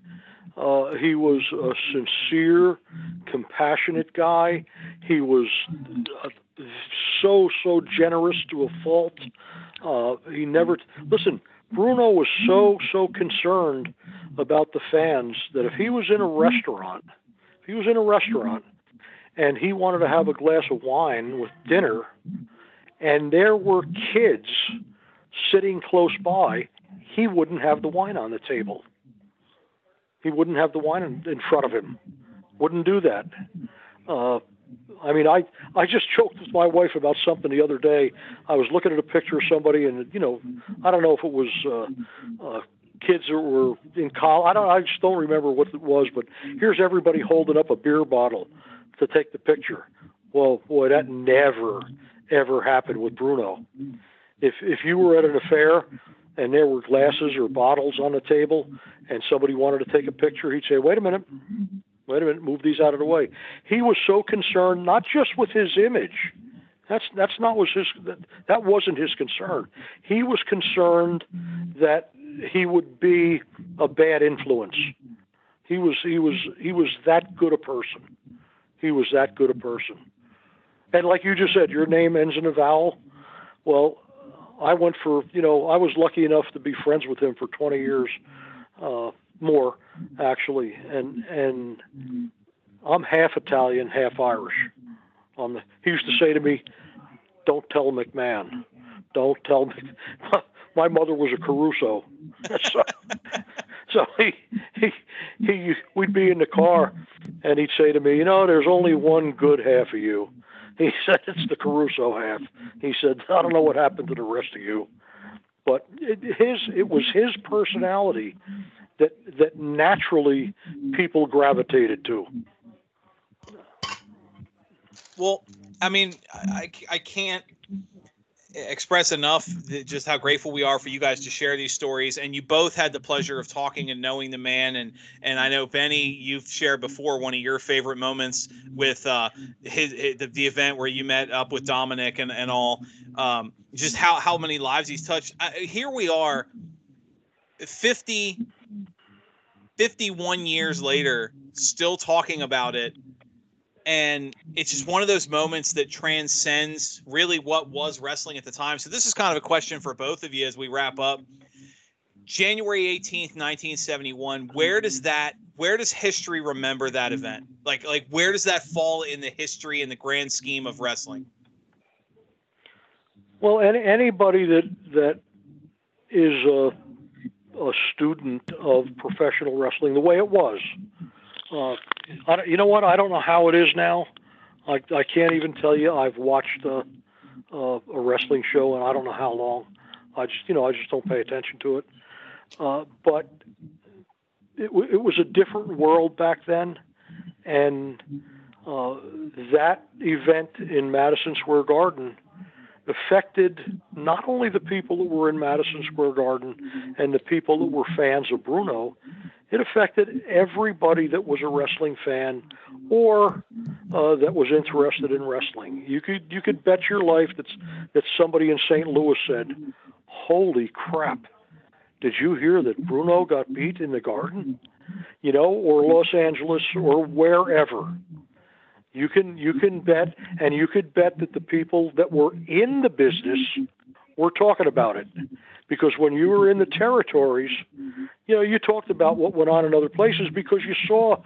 uh, he was a sincere, compassionate guy. He was uh, so so generous to a fault. Uh, he never listen. Bruno was so so concerned about the fans that if he was in a restaurant, if he was in a restaurant and he wanted to have a glass of wine with dinner, and there were kids sitting close by, he wouldn't have the wine on the table. He wouldn't have the wine in, in front of him. Wouldn't do that. Uh, I mean, I I just joked with my wife about something the other day. I was looking at a picture of somebody, and you know, I don't know if it was uh, uh, kids that were in college. I don't. I just don't remember what it was. But here's everybody holding up a beer bottle to take the picture. Well, boy, that never ever happened with Bruno. If if you were at an affair and there were glasses or bottles on the table, and somebody wanted to take a picture, he'd say, "Wait a minute." Wait a minute, move these out of the way. He was so concerned not just with his image. That's that's not was his that, that wasn't his concern. He was concerned that he would be a bad influence. He was he was he was that good a person. He was that good a person. And like you just said, your name ends in a vowel. Well, I went for you know I was lucky enough to be friends with him for 20 years. Uh, more actually, and and I'm half Italian, half Irish. On the, he used to say to me, "Don't tell McMahon, don't tell me." My mother was a Caruso, so, so he, he he we'd be in the car, and he'd say to me, "You know, there's only one good half of you." He said, "It's the Caruso half." He said, "I don't know what happened to the rest of you." but it, his it was his personality that that naturally people gravitated to. Well, I mean, I, I can't. express enough just how grateful we are for you guys to share these stories and you both had the pleasure of talking and knowing the man and and i know benny you've shared before one of your favorite moments with uh his, his the, the event where you met up with dominic and and all um just how how many lives he's touched uh, here we are 50 51 years later still talking about it and it's just one of those moments that transcends really what was wrestling at the time. So this is kind of a question for both of you as we wrap up. January 18th, 1971, where does that where does history remember that event? Like like where does that fall in the history and the grand scheme of wrestling? Well, any, anybody that that is a a student of professional wrestling the way it was, uh, I, you know what? I don't know how it is now. I, I can't even tell you. I've watched a, a, a wrestling show, and I don't know how long. I just, you know, I just don't pay attention to it. Uh, but it, it was a different world back then, and uh, that event in Madison Square Garden affected not only the people that were in Madison Square Garden and the people that were fans of Bruno, it affected everybody that was a wrestling fan or uh, that was interested in wrestling. You could you could bet your life that that somebody in St. Louis said, "Holy crap! Did you hear that Bruno got beat in the Garden?" You know, or Los Angeles or wherever. You can you can bet, and you could bet that the people that were in the business were talking about it because when you were in the territories, you know, you talked about what went on in other places because you saw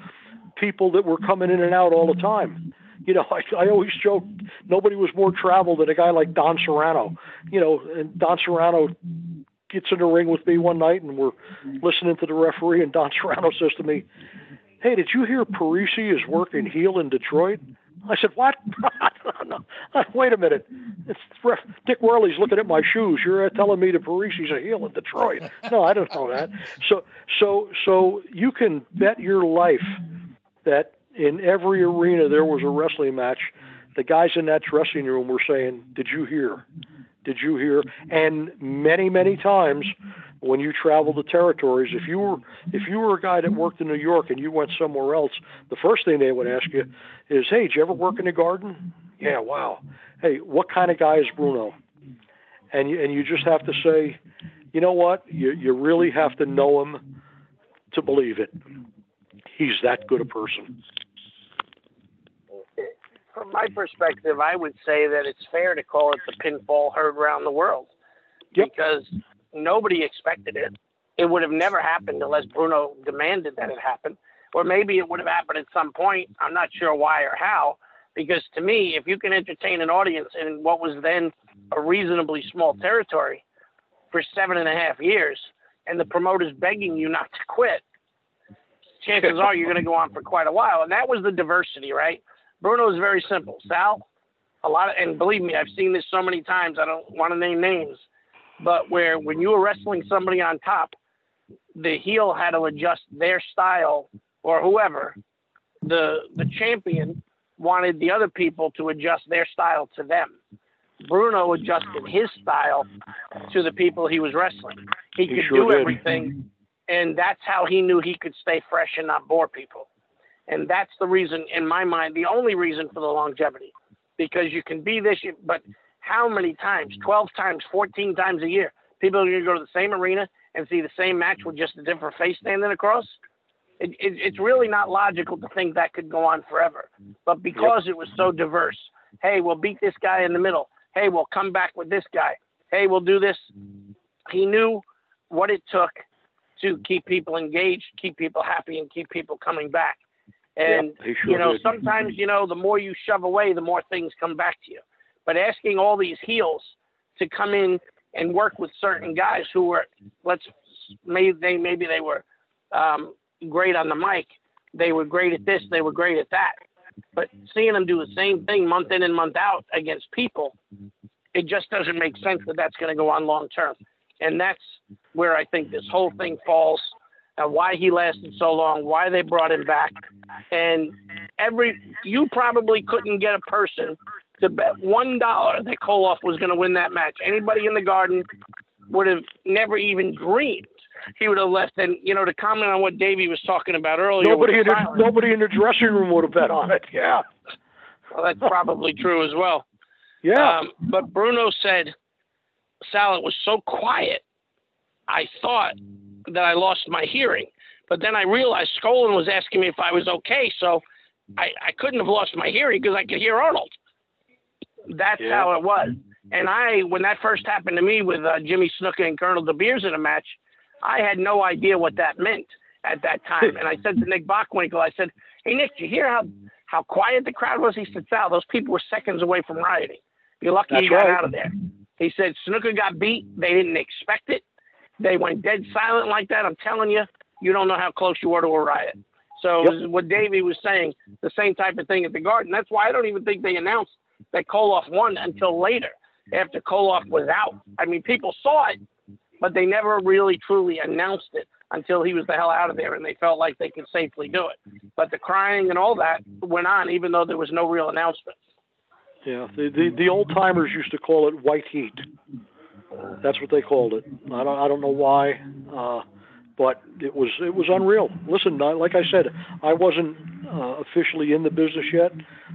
people that were coming in and out all the time. You know, I, I always joke nobody was more traveled than a guy like Don Serrano. You know, and Don Serrano gets in the ring with me one night and we're listening to the referee and Don Serrano says to me, Hey, did you hear Parisi is working heel in Detroit? I said, "What? no, wait a minute. It's Dick Woehrle's looking at my shoes. You're telling me the Parisi's a heel in Detroit? No, I don't know that. So, so, so you can bet your life that in every arena there was a wrestling match. The guys in that dressing room were saying, "Did you hear? Did you hear?" And many, many times when you travel the territories, if you were if you were a guy that worked in New York and you went somewhere else, the first thing they would ask you is, "Hey, did you ever work in the garden?" Yeah, wow. Hey, what kind of guy is Bruno? And you, and you just have to say, you know what? You you really have to know him to believe it. He's that good a person. From my perspective, I would say that it's fair to call it the pinfall heard around the world yep. because nobody expected it. It would have never happened unless Bruno demanded that it happen. Or maybe it would have happened at some point. I'm not sure why or how. Because to me, if you can entertain an audience in what was then a reasonably small territory for seven and a half years, and the promoter's begging you not to quit, chances are you're going to go on for quite a while. And that was the diversity, right? Bruno is very simple. Sal, a lot of, and believe me, I've seen this so many times. I don't want to name names but where when you were wrestling somebody on top, the heel had to adjust their style or whoever. The the champion wanted the other people to adjust their style to them. Bruno adjusted his style to the people he was wrestling. He, he could sure do did. everything, and that's how he knew he could stay fresh and not bore people. And that's the reason, in my mind, the only reason for the longevity, because you can be this, but how many times? 12 times, 14 times a year. People are going to go to the same arena and see the same match with just a different face standing across. It, it, it's really not logical to think that could go on forever. But because it was so diverse, hey, we'll beat this guy in the middle. Hey, we'll come back with this guy. Hey, we'll do this. He knew what it took to keep people engaged, keep people happy, and keep people coming back. And yep, sure you know, did. sometimes you know, the more you shove away, the more things come back to you. But asking all these heels to come in and work with certain guys who were, let's maybe they maybe they were um, great on the mic, they were great at this, they were great at that. But seeing them do the same thing month in and month out against people, it just doesn't make sense that that's going to go on long term. And that's where I think this whole thing falls. Why he lasted so long, why they brought him back, and every you probably couldn't get a person to bet one dollar that Koloff was going to win that match. Anybody in the garden would have never even dreamed he would have left. And you know, to comment on what Davey was talking about earlier. Nobody in the, silence, nobody in the dressing room would have bet on it. Yeah, well, that's probably true as well. yeah. Um, but Bruno said, Sal, it was so quiet. I thought that I lost my hearing. But then I realized Skaaland was asking me if I was okay. So I, I couldn't have lost my hearing because I could hear Arnold. That's Yeah. how it was. And I, when that first happened to me with uh, Jimmy Snuka and Colonel De Beers in a match, I had no idea what that meant at that time. And I said to Nick Bockwinkel, I said, Hey, Nick, you hear how, how quiet the crowd was? He said, Sal, those people were seconds away from rioting. You're lucky That's you got right. out of there. He said, Snuka got beat. They didn't expect it. They went dead silent like that. I'm telling you, you don't know how close you were to a riot. So Yep. this is what Davey was saying, the same type of thing at the Garden. That's why I don't even think they announced that Koloff won until later, after Koloff was out. I mean, people saw it, but they never really truly announced it until he was the hell out of there and they felt like they could safely do it. But the crying and all that went on, even though there was no real announcement. Yeah, the the, the old timers used to call it white heat. That's what they called it. I don't I don't know why, uh, but it was it was unreal. Listen, I- like I said, I wasn't uh, officially in the business yet.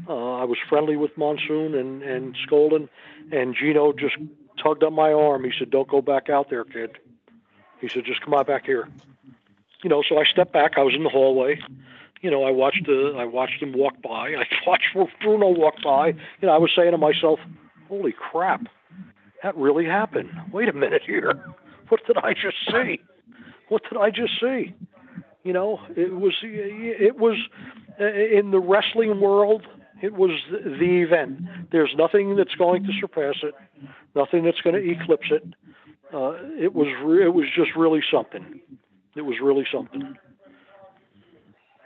Uh, I was friendly with Monsoon and and Skaaland, and Gino just tugged on my arm. He said, "Don't go back out there, kid." He said, "Just come on back here." You know, so I stepped back. I was in the hallway you know, I watched uh, I watched him walk by. I watched Bruno walk by. You know, I was saying to myself, "Holy crap, that really happened! Wait a minute here, what did I just see? What did I just see?" You know, it was it was uh, in the wrestling world. It was the event. There's nothing that's going to surpass it. Nothing that's going to eclipse it. Uh, it was re- it was just really something. It was really something.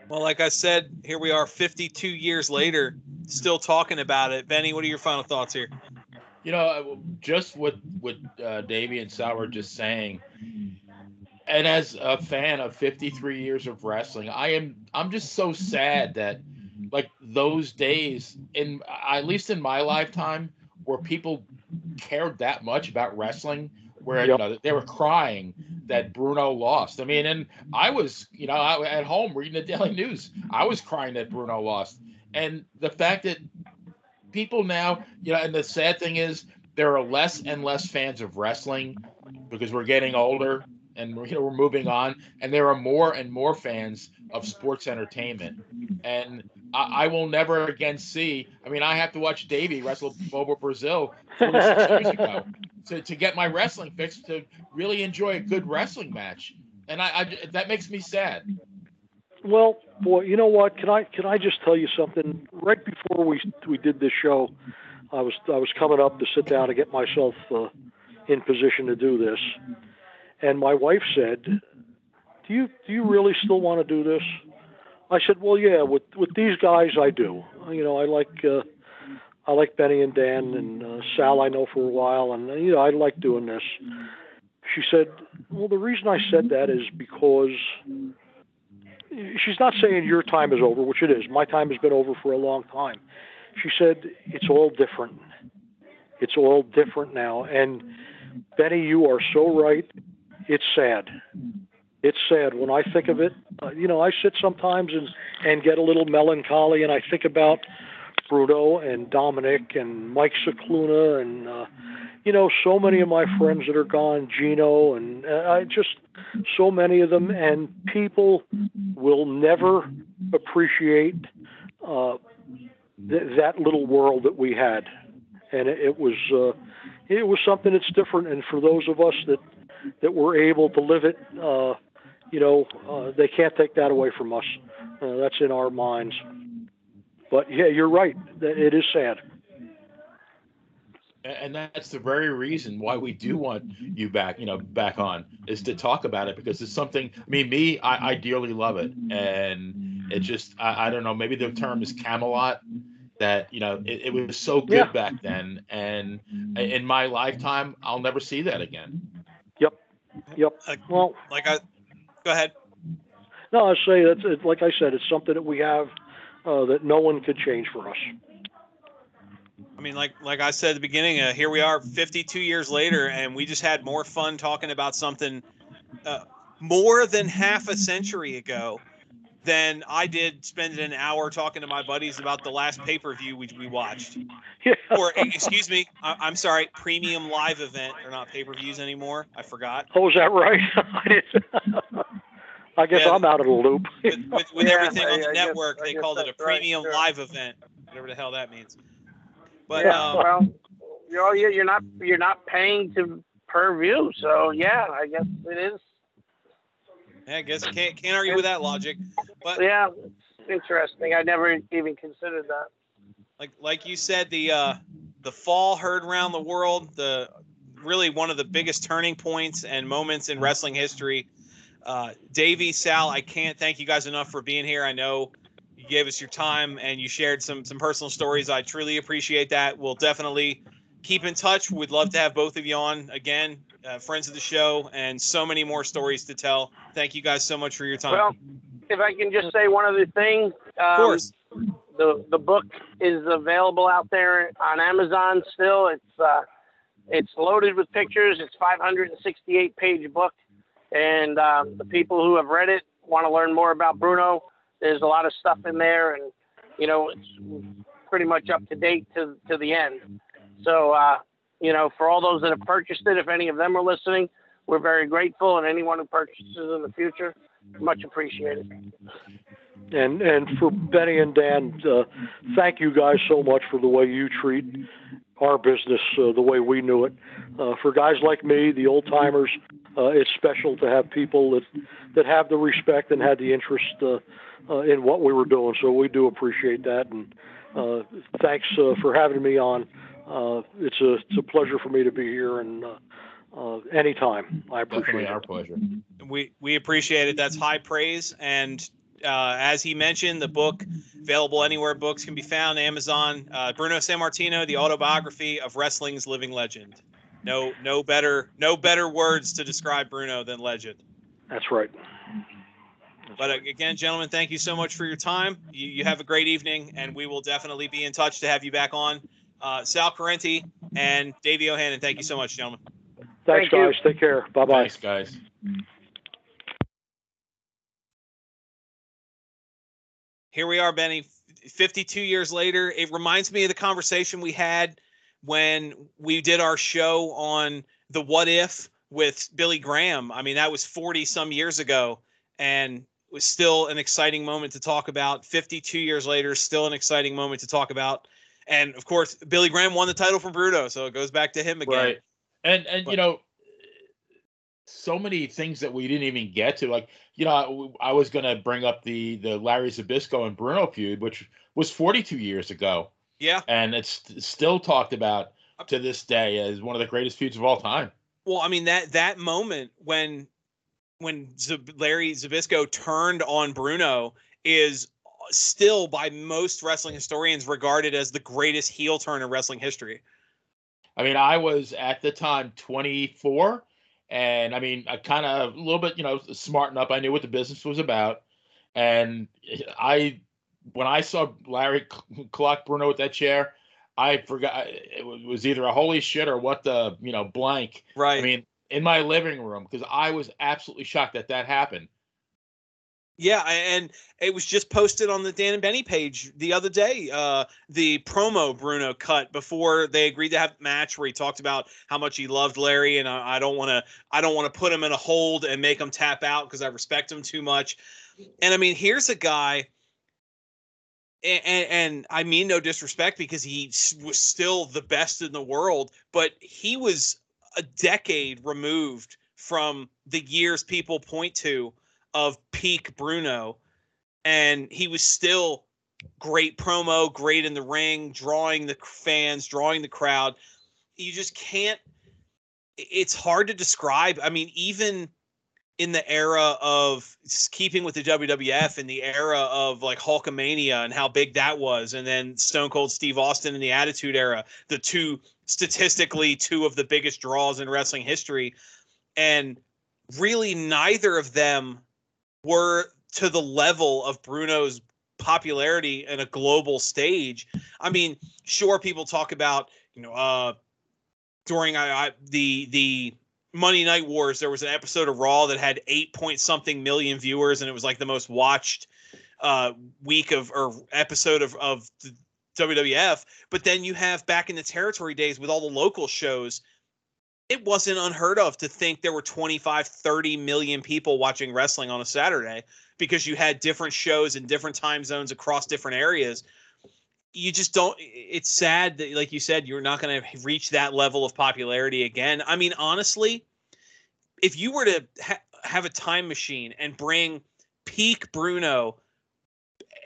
Well, like I said, here we are 52 years later, still talking about it. Benny, what are your final thoughts here? You know, uh, just what what uh, Davey and Sal were just saying, and as a fan of 53 years of wrestling, I am I'm just so sad that like those days in at least in my lifetime where people cared that much about wrestling where you know they were crying that Bruno lost. I mean, and I was, you know, I, at home reading the Daily News, I was crying that Bruno lost. And the fact that people now, you know, and the sad thing is there are less and less fans of wrestling because we're getting older and you know we're moving on, and there are more and more fans of sports entertainment. And I, I will never again see. I mean, I have to watch Davey wrestle Bobo Brazil 46 years ago to, to get my wrestling fix to really enjoy a good wrestling match. And I, I that makes me sad. Well, boy, you know what? Can I can I just tell you something? Right before we we did this show, I was I was coming up to sit down to get myself uh, in position to do this, and my wife said, "Do you do you really still want to do this?" I said, "Well, yeah. With with these guys, I do. You know, I like uh, I like Benny and Dan and uh, Sal. I know for a while, and you know, I like doing this." She said, "Well, the reason I said that is because." She's not saying your time is over, which it is. My time has been over for a long time. She said it's all different. It's all different now. And Benny, you are so right. It's sad. It's sad when I think of it. Uh, you know, I sit sometimes and and get a little melancholy, and I think about Bruno and Dominic and Mike Scicluna and uh, you know so many of my friends that are gone, Gino, and uh, I just so many of them, and people will never appreciate uh, th- that little world that we had, and it, it was uh, it was something that's different. And for those of us that that were able to live it, uh, you know, uh, they can't take that away from us. Uh, that's in our minds. But yeah, you're right. That it is sad. and that's the very reason why we do want you back you know back on is to talk about it because it's something i mean me i, I dearly love it and it just I, I don't know maybe the term is camelot that you know it, it was so good Yeah. back then and in my lifetime i'll never see that again Yep. Uh, Well, Like I, go ahead. no, I say that's it, like I said, it's something that we have uh, that no one could change for us. I mean, like like I said at the beginning, uh, here we are, 52 years later, and we just had more fun talking about something uh, more than half a century ago than I did spending an hour talking to my buddies about the last pay per view we, we watched. Yeah. Or excuse me, I, am sorry, premium live event. They're not pay per views anymore. I forgot. Oh, is that right? I, guess Yeah. I'm out of the loop. With, with, with Yeah, everything on the I network, I they guess called it a that's right, premium sure. live event, whatever the hell that means. But yeah, um, well, you know, you're you're not you're not paying to per view, so yeah, I guess it is. yeah, I guess can't can't argue with that logic. But Yeah, interesting. I never even considered that. like like you said, the uh, the fall heard around the world, the really one of the biggest turning points and moments in wrestling history. Uh, Davey, Sal, I can't thank you guys enough for being here. I know you gave us your time and you shared some some personal stories. I truly appreciate that. We'll definitely keep in touch. We'd love to have both of you on again, uh, friends of the show, and so many more stories to tell. Thank you guys so much for your time. Well, if I can just say one other thing, um, of course. the the book is available out there on Amazon still. It's uh, it's loaded with pictures. It's 568 page book, and um, the people who have read it want to learn more about Bruno. There's a lot of stuff in there, and you know it's pretty much up to date to to the end. So uh, you know, for all those that have purchased it, if any of them are listening, we're very grateful, and anyone who purchases in the future, much appreciated. And and for Benny and Dan, uh, thank you guys so much for the way you treat our business uh, the way we knew it. Uh, for guys like me, the old timers, uh, it's special to have people that that have the respect and had the interest uh, uh, in what we were doing. So we do appreciate that, and uh, thanks uh, for having me on. Uh, it's a it's a pleasure for me to be here, and uh, uh, anytime I appreciate Definitely it. our pleasure. we we appreciate it. That's high praise. And uh, as he mentioned, the book available anywhere books can be found. Amazon. Uh, Bruno Sammartino, the autobiography of wrestling's living legend. No, no better, no better words to describe Bruno than legend. That's right. But uh, again, gentlemen, thank you so much for your time. You, you have a great evening, and we will definitely be in touch to have you back on. Uh, Sal Corrente and Davey O'Hannon, thank you so much, gentlemen. Thanks, Thank you. guys. Take care. Bye bye. Thanks, guys. Here we are, Benny. 52 years later, it reminds me of the conversation we had when we did our show on the what if with Billy Graham. I mean, that was 40 some years ago and it was still an exciting moment to talk about. 52 years later, still an exciting moment to talk about. And of course, Billy Graham won the title from Bruno, so it goes back to him again. Right. And and But- you know, so many things that we didn't even get to. Like you know, I, I was going to bring up the the Larry Zbyszko and Bruno feud, which was 42 years ago, Yeah. and it's still talked about to this day as one of the greatest feuds of all time. Well, I mean that that moment when when Zab- Larry Zbyszko turned on Bruno is still by most wrestling historians regarded as the greatest heel turn in wrestling history. I mean, I was at the time 24, and I mean, I kind of a little bit, you know, smart enough. I knew what the business was about, and I, when I saw Larry cl- clock Bruno with that chair, I forgot it was- was either a holy shit or what the you know blank. Right. I mean, in my living room because I was absolutely shocked that that happened. Yeah, and it was just posted on the Dan and Benny page the other day. Uh, the promo Bruno cut before they agreed to have match where he talked about how much he loved Larry, and I, I don't want to, I don't want to put him in a hold and make him tap out because I respect him too much. And I mean, here's a guy, and, and, and I mean no disrespect because he was still the best in the world, but he was a decade removed from the years people point to of peak Bruno, and he was still great promo, great in the ring, drawing the fans, drawing the crowd. You just can't. It's hard to describe. I mean, even in the era of keeping with the WWF, in the era of like Hulkamania and how big that was, and then Stone Cold Steve Austin in the Attitude Era, the two statistically two of the biggest draws in wrestling history, and really neither of them were to the level of Bruno's popularity in a global stage. I mean, sure, people talk about you know uh, during I, I, the the Monday Night Wars, there was an episode of Raw that had eight point something million viewers, and it was like the most watched uh, week of or episode of of WWF. But then you have back in the territory days with all the local shows, it wasn't unheard of to think there were 25, 30 million people watching wrestling on a Saturday because you had different shows in different time zones across different areas. You just don't. It's sad that, like you said, you're not going to reach that level of popularity again. I mean, honestly, if you were to ha- have a time machine and bring peak Bruno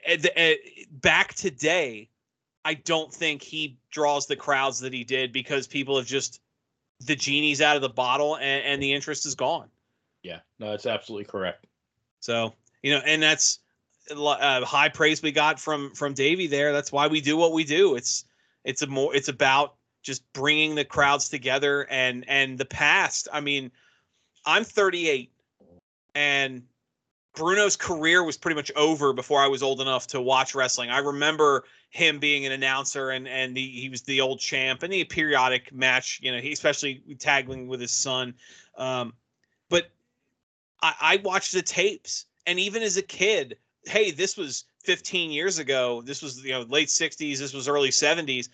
uh, uh, back today, I don't think he draws the crowds that he did because people have just the genie's out of the bottle and, and the interest is gone. Yeah, no, that's absolutely correct. So you know, and that's uh, high praise we got from from Davey there. That's why we do what we do. It's it's a more it's about just bringing the crowds together and and the past. I mean, I'm 38, and Bruno's career was pretty much over before I was old enough to watch wrestling. I remember him being an announcer and and the, he was the old champ and the periodic match. You know, he especially tagging with his son. Um, but I, I watched the tapes, and even as a kid, hey, this was 15 years ago. This was you know late 60s. This was early 70s.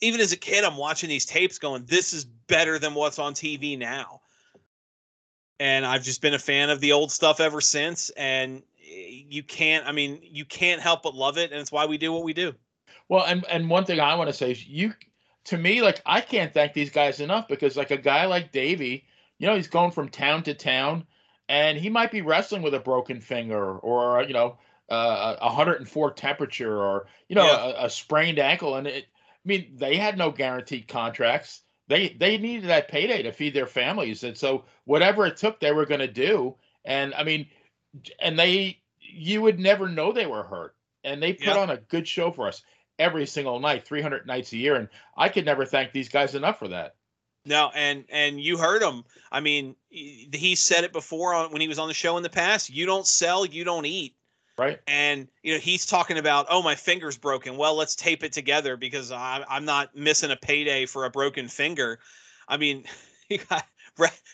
Even as a kid, I'm watching these tapes, going, "This is better than what's on TV now." And I've just been a fan of the old stuff ever since. And you can't, I mean, you can't help but love it, and it's why we do what we do. Well, and and one thing I want to say is you, to me, like I can't thank these guys enough because like a guy like Davey, you know, he's going from town to town, and he might be wrestling with a broken finger or you know uh, a 104 temperature or you know yeah. a, a sprained ankle, and it. I mean, they had no guaranteed contracts they they needed that payday to feed their families, and so whatever it took, they were going to do. And I mean, and they you would never know they were hurt, and they put on a good show for us every single night, 300 nights a year, and I could never thank these guys enough for that. No, and and you heard him. I mean, he said it before on when he was on the show in the past. You don't sell, you don't eat. Right. And you know he's talking about, oh, my finger's broken. Well, let's tape it together because I'm I'm not missing a payday for a broken finger. I mean, you got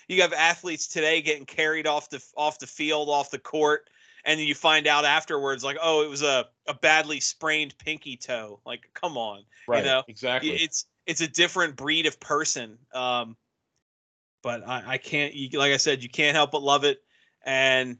you have athletes today getting carried off the off the field, off the court, and you find out afterwards, like, oh, it was a, a badly sprained pinky toe. Like, come on, right? You know, exactly. It's it's a different breed of person. Um, but I, I can't, you, like I said, you can't help but love it, and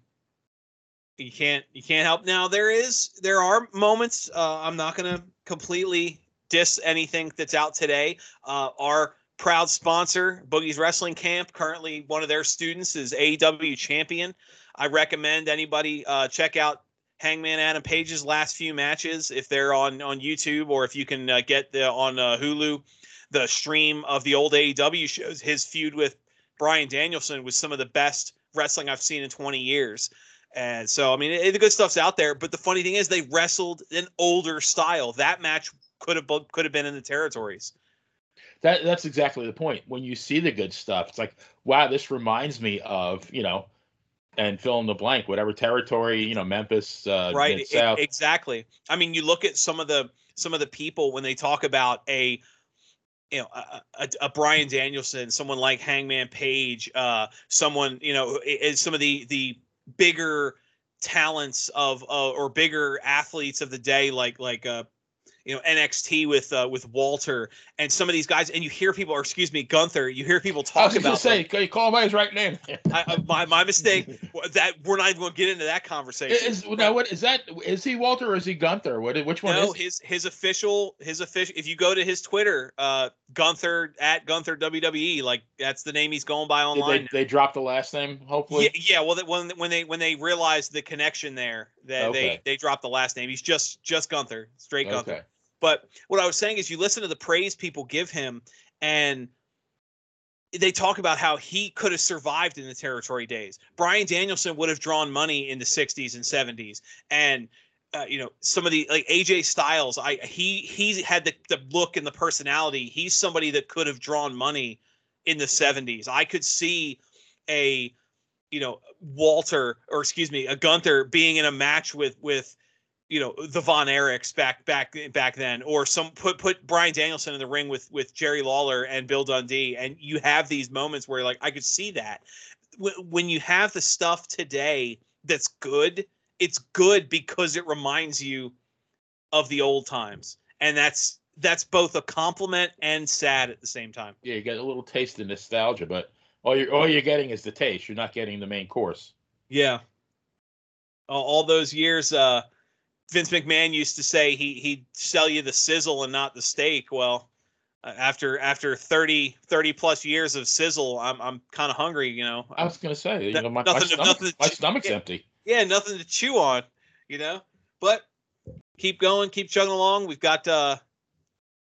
you can't you can't help. Now there is there are moments uh, i'm not to completely diss anything that's out today. Uh, our proud sponsor boogie's wrestling camp currently one of their students is aew champion. I recommend anybody uh, check out hangman adam page's last few matches. If they're on on youtube or if you can uh, get the on uh, hulu the stream of the old aew shows his feud with Bryan Danielson was some of the best wrestling i've seen in 20 years and so, I mean, it, the good stuff's out there. But the funny thing is, they wrestled an older style. That match could have could have been in the territories. That that's exactly the point. When you see the good stuff, it's like, wow, this reminds me of you know, and fill in the blank, whatever territory you know, Memphis, uh, right? South. exactly. I mean, you look at some of the some of the people when they talk about a you know a, a, a, Bryan Danielson, someone like Hangman Page, uh, someone you know is some of the the bigger talents of uh, or bigger athletes of the day like like uh you know NXT with uh, with Walter and some of these guys, and you hear people, or excuse me, Gunther. You hear people talk about. Say, them. call him by his right name. I, I, my my mistake. That we're not even going to get into that conversation. Is, now what is that? Is he Walter or is he Gunther? What which one? No, is his his official his official. If you go to his Twitter, uh, Gunther at Gunther WWE, like that's the name he's going by online. They, they dropped the last name, hopefully. Yeah, yeah. Well, when when they when they realized the connection there, that okay. they they dropped the last name. He's just just Gunther, straight Gunther. Okay. But what I was saying is, you listen to the praise people give him, and they talk about how he could have survived in the territory days. Bryan Danielson would have drawn money in the 60s and 70s, and uh, you know some of the like AJ Styles. I he he had the the look and the personality. He's somebody that could have drawn money in the 70s. I could see a you know Walter or excuse me a Gunther being in a match with with you know the Von Erichs back back back then, or some put put Bryan Danielson in the ring with with Jerry Lawler and Bill Dundee, and you have these moments where like I could see that when you have the stuff today that's good, it's good because it reminds you of the old times, and that's that's both a compliment and sad at the same time. Yeah, you get a little taste of nostalgia, but all you're all you're getting is the taste. You're not getting the main course. Yeah. All, all those years, uh, Vince McMahon used to say he he'd sell you the sizzle and not the steak. Well, uh, after after 30 30 plus years of sizzle, I'm I'm kind of hungry. You know. I was gonna say, you know, my, nothing my, stomach, nothing my stomach's yeah. empty. yeah, nothing to chew on, you know. But keep going, keep chugging along. We've got uh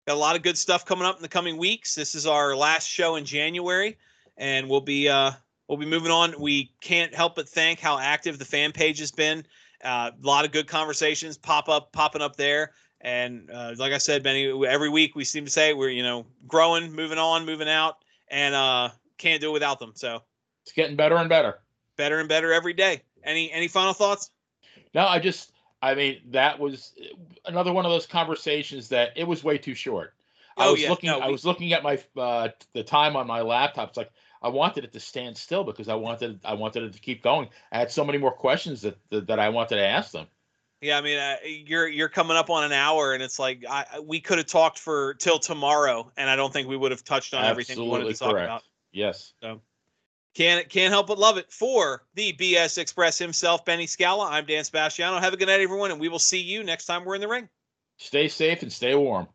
got a lot of good stuff coming up in the coming weeks. This is our last show in January, and we'll be uh we'll be moving on. We can't help but thank how active the fan page has been. Uh, a lot of good conversations pop up popping up there. And uh, like I said, Benny, every week we seem to say we're you know growing, moving on, moving out, and uh, can't do it without them. So It's getting better and better. better and better every day. Any any final thoughts? No, I just, I mean, that was another one of those conversations that it was way too short. I Oh, was yeah. looking, No, I was looking at my uh, the time on my laptop. It's like I wanted it to stand still because I wanted, I wanted it to keep going. I had so many more questions that that, that I wanted to ask them. Yeah, I mean, uh, you're you're coming up on an hour, and it's like I, we could have talked for till tomorrow, and I don't think we would have touched on everything we wanted to Absolutely talk correct. about. Yes. Can't can't help but love it. For the BS Express himself, Benny Scala, I'm Dan Sebastiano. Have a good night, everyone, and we will see you next time we're in the ring. Stay safe and stay warm.